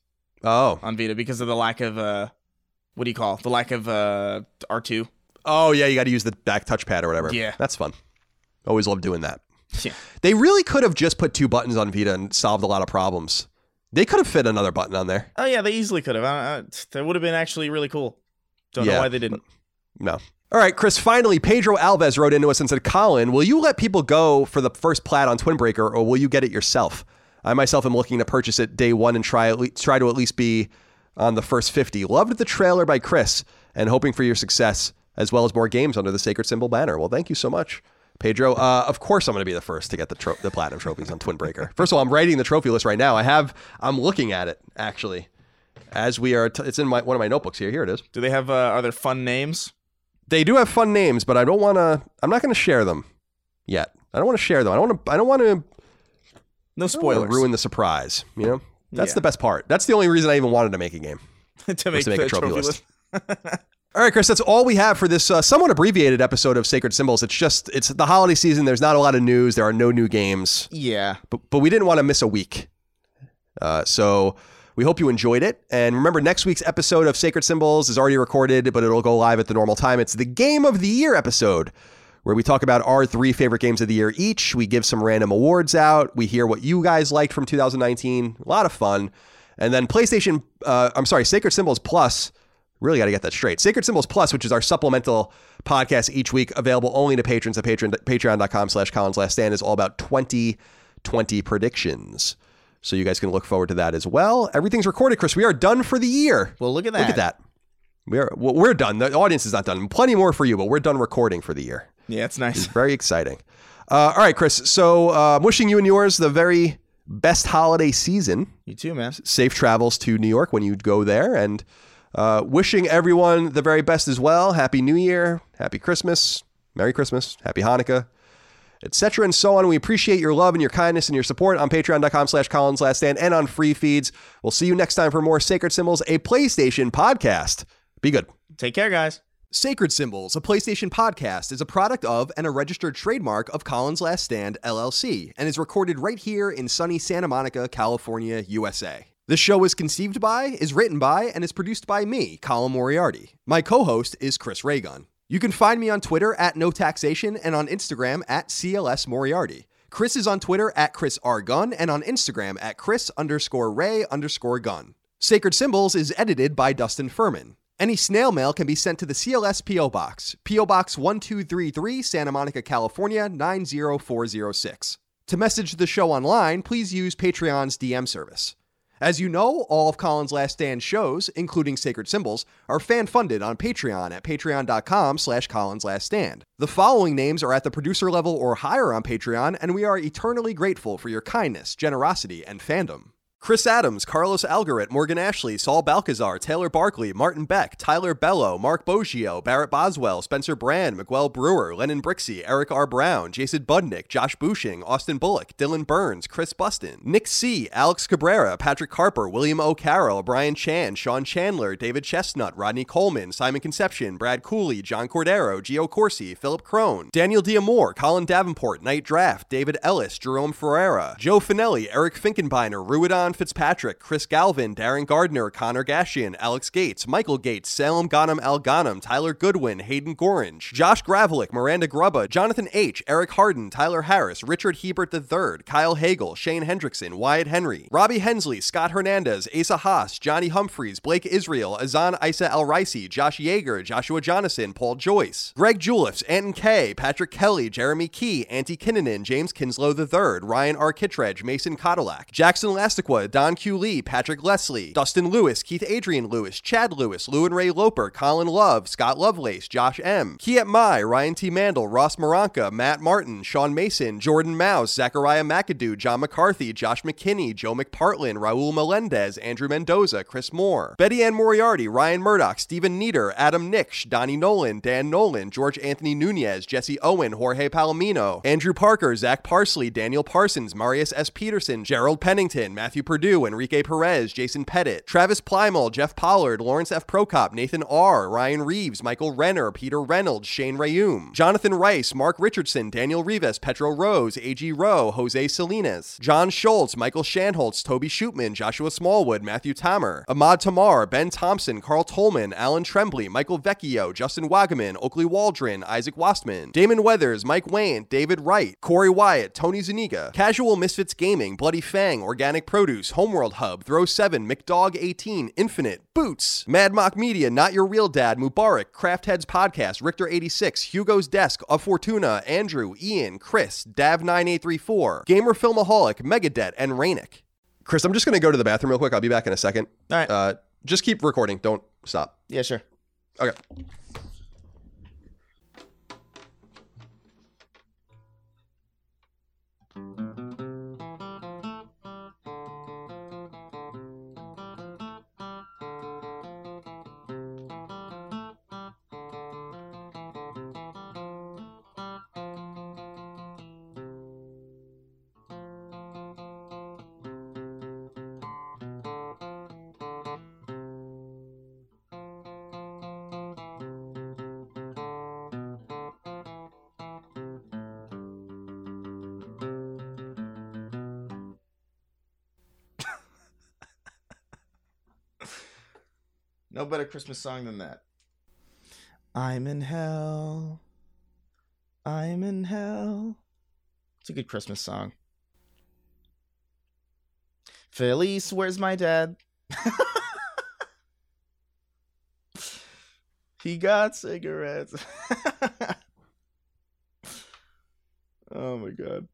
Oh, on Vita because of the lack of uh what do you call the lack of uh R2. oh yeah. You got to use the back touchpad or whatever. Yeah. that's fun. Always love doing that. Yeah. They really could have just put two buttons on Vita and solved a lot of problems. They could have fit another button on there. Oh yeah, they easily could have. I, I, that would have been actually really cool. Don't know why they didn't. No. All right, Chris. Finally, Pedro Alves wrote into us and said, "Colin, will you let people go for the first plat on Twin Breaker, or will you get it yourself? I myself am looking to purchase it day one and try at le- try to at least be on the first fifty. Loved the trailer by Chris, and hoping for your success as well as more games under the Sacred Symbol banner. Well, thank you so much." Pedro, uh, of course I'm going to be the first to get the tro- the platinum trophies on Twin Breaker. First of all, I'm writing the trophy list right now. I have I'm looking at it actually as we are. T- it's in my one of my notebooks here. Here it is. Do they have? Uh, are there fun names? They do have fun names, but I don't want to. I'm not going to share them yet. I don't want to share them. I don't want to. I don't want to No spoilers. ruin the surprise. You know, that's Yeah. the best part. That's the only reason I even wanted to make a game. [LAUGHS] to make, to make a trophy trophy list. list. [LAUGHS] All right, Chris, that's all we have for this uh, somewhat abbreviated episode of Sacred Symbols. It's just it's the holiday season. There's not a lot of news. There are no new games, Yeah. but but we didn't want to miss a week. Uh, so we hope you enjoyed it. And remember, next week's episode of Sacred Symbols is already recorded, but it'll go live at the normal time. It's the Game of the Year episode, where we talk about our three favorite games of the year each. We give some random awards out. We hear what you guys liked from 2019. A lot of fun. And then PlayStation, uh, I'm sorry, Sacred Symbols Plus. Really got to get that straight. Sacred Symbols Plus, which is our supplemental podcast each week, available only to patrons at patreon, patreon.com slash Colin's Last Stand, is all about 2020 predictions. So you guys can look forward to that as well. Everything's recorded, Chris. We are done for the year. Well, look at that. Look at that. We're well, we're done. The audience is not done. Plenty more for you, but we're done recording for the year. Yeah, it's nice. It's Very exciting. Uh, all right, Chris. So uh, I'm wishing you and yours the very best holiday season. You too, man. Safe travels to New York when you go there, and uh, wishing everyone the very best as well. Happy New Year, Happy Christmas, Merry Christmas, Happy Hanukkah, etc. and so on. We appreciate your love and your kindness and your support on patreon.com slash Colin's Last Stand and on free feeds. We'll see you next time for more Sacred Symbols, a PlayStation podcast. Be good. Take care, guys. Sacred Symbols, a PlayStation podcast, is a product of and a registered trademark of Colin's Last Stand, LLC, and is recorded right here in sunny Santa Monica, California, USA. The show is conceived by, is written by, and is produced by me, Colin Moriarty. My co host is Chris Raygun. You can find me on Twitter at No Taxation and on Instagram at CLS Moriarty. Chris is on Twitter at Chris R. Gunn and on Instagram at Chris underscore Ray underscore Gunn. Sacred Symbols is edited by Dustin Furman. Any snail mail can be sent to the CLS P.O. Box, P.O. Box 1233, Santa Monica, California 90406. To message the show online, please use Patreon's DM service. As you know, all of Colin's Last Stand shows, including Sacred Symbols, are fan-funded on Patreon at patreon.com slash Stand. The following names are at the producer level or higher on Patreon, and we are eternally grateful for your kindness, generosity, and fandom. Chris Adams, Carlos Algaret, Morgan Ashley, Saul Balcazar, Taylor Barkley, Martin Beck, Tyler Bello, Mark Boggio, Barrett Boswell, Spencer Brand, Miguel Brewer, Lennon Brixey, Eric R. Brown, Jason Budnick, Josh Bushing, Austin Bullock, Dylan Burns, Chris Buston, Nick C., Alex Cabrera, Patrick Harper, William O'Carroll, Brian Chan, Sean Chandler, David Chestnut, Rodney Coleman, Simon Conception, Brad Cooley, John Cordero, Gio Corsi, Philip Crone, Daniel Diamore, Colin Davenport, Night Draft, David Ellis, Jerome Ferreira, Joe Finelli, Eric Finkenbeiner, Ruidon Fitzpatrick, Chris Galvin, Darren Gardner, Connor Gashian, Alex Gates, Michael Gates, Salem Ghanem Al Ghanem, Tyler Goodwin, Hayden Gorringe, Josh Gravelick, Miranda Grubba, Jonathan H., Eric Harden, Tyler Harris, Richard Hebert III, Kyle Hagel, Shane Hendrickson, Wyatt Henry, Robbie Hensley, Scott Hernandez, Asa Haas, Johnny Humphreys, Blake Israel, Azan Isa Al Ricey, Josh Yeager, Joshua Jonathan, Paul Joyce, Greg Juliffs, Anton K., Patrick Kelly, Jeremy Key, Auntie Kinnanen, James Kinslow III, Ryan R. Kittredge, Mason Cadillac, Jackson Don Q. Lee, Patrick Leslie, Dustin Lewis, Keith Adrian Lewis, Chad Lewis, Lou and Ray Loper, Colin Love, Scott Lovelace, Josh M., Kiet Mai, Ryan T. Mandel, Ross Moranka, Matt Martin, Sean Mason, Jordan Mouse, Zachariah McAdoo, John McCarthy, Josh McKinney, Joe McPartlin, Raul Melendez, Andrew Mendoza, Chris Moore, Betty Ann Moriarty, Ryan Murdoch, Stephen Nieder, Adam Nix, Donnie Nolan, Dan Nolan, George Anthony Nunez, Jesse Owen, Jorge Palomino, Andrew Parker, Zach Parsley, Daniel Parsons, Marius S. Peterson, Gerald Pennington, Matthew Purdue, Enrique Perez, Jason Pettit, Travis Plymall, Jeff Pollard, Lawrence F. Prokop, Nathan R., Ryan Reeves, Michael Renner, Peter Reynolds, Shane Rayum, Jonathan Rice, Mark Richardson, Daniel Rivas, Petro Rose, A.G. Rowe, Jose Salinas, John Schultz, Michael Shanholtz, Toby Shootman, Joshua Smallwood, Matthew Tamer, Ahmad Tamar, Ben Thompson, Carl Tolman, Alan Trembley, Michael Vecchio, Justin Wagaman, Oakley Waldron, Isaac Wastman, Damon Weathers, Mike Wayne, David Wright, Corey Wyatt, Tony Zuniga, Casual Misfits Gaming, Bloody Fang, Organic Produce, Homeworld Hub, Throw 7, McDog 18, Infinite, Boots, Mad Mock Media, Not Your Real Dad, Mubarak, Craft Heads Podcast, Richter 86, Hugo's Desk, Of Fortuna, Andrew, Ian, Chris, Dav9834, Gamer Filmaholic, Megadet, and Rainick. Chris, I'm just going to go to the bathroom real quick. I'll be back in a second. All right. Uh, just keep recording. Don't stop. Yeah, sure. Okay. No better Christmas song than that. I'm in hell. I'm in hell. It's a good Christmas song. Felice, where's my dad? [LAUGHS] he got cigarettes. [LAUGHS] oh my god.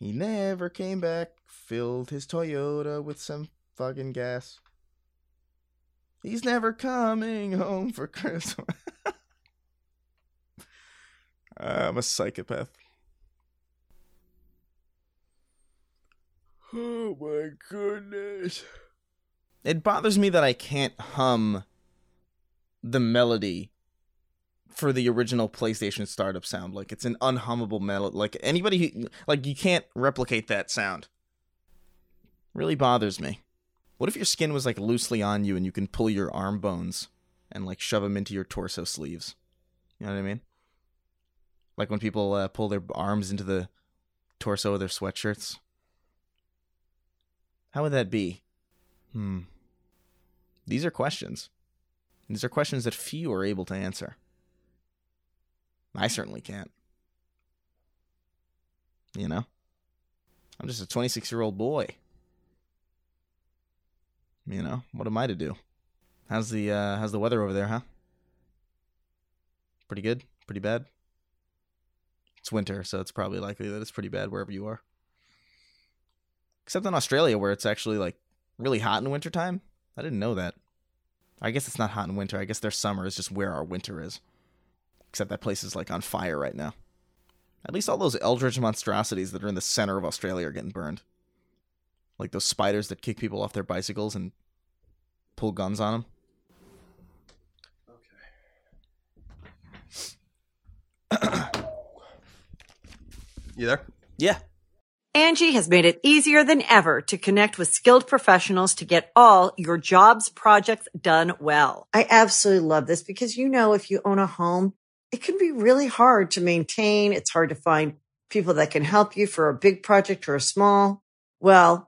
He never came back, filled his Toyota with some fucking gas. He's never coming home for Christmas. [LAUGHS] I'm a psychopath. Oh my goodness. It bothers me that I can't hum the melody for the original PlayStation startup sound. Like it's an unhummable melody. Like anybody who, like you can't replicate that sound. Really bothers me. What if your skin was like loosely on you and you can pull your arm bones and like shove them into your torso sleeves. You know what I mean? Like when people uh, pull their arms into the torso of their sweatshirts. How would that be? Hmm. These are questions. These are questions that few are able to answer. I certainly can't. You know? I'm just a 26 year old boy. You know, what am I to do? How's the uh how's the weather over there, huh? Pretty good? Pretty bad? It's winter, so it's probably likely that it's pretty bad wherever you are. Except in Australia where it's actually like really hot in wintertime. I didn't know that. I guess it's not hot in winter. I guess their summer is just where our winter is. Except that place is like on fire right now. At least all those eldritch monstrosities that are in the center of Australia are getting burned. Like those spiders that kick people off their bicycles and pull guns on them. Okay. You there? Yeah. Angi has made it easier than ever to connect with skilled professionals to get all your jobs projects done well. I absolutely love this because, you know, if you own a home, it can be really hard to maintain. It's hard to find people that can help you for a big project or a small. Well,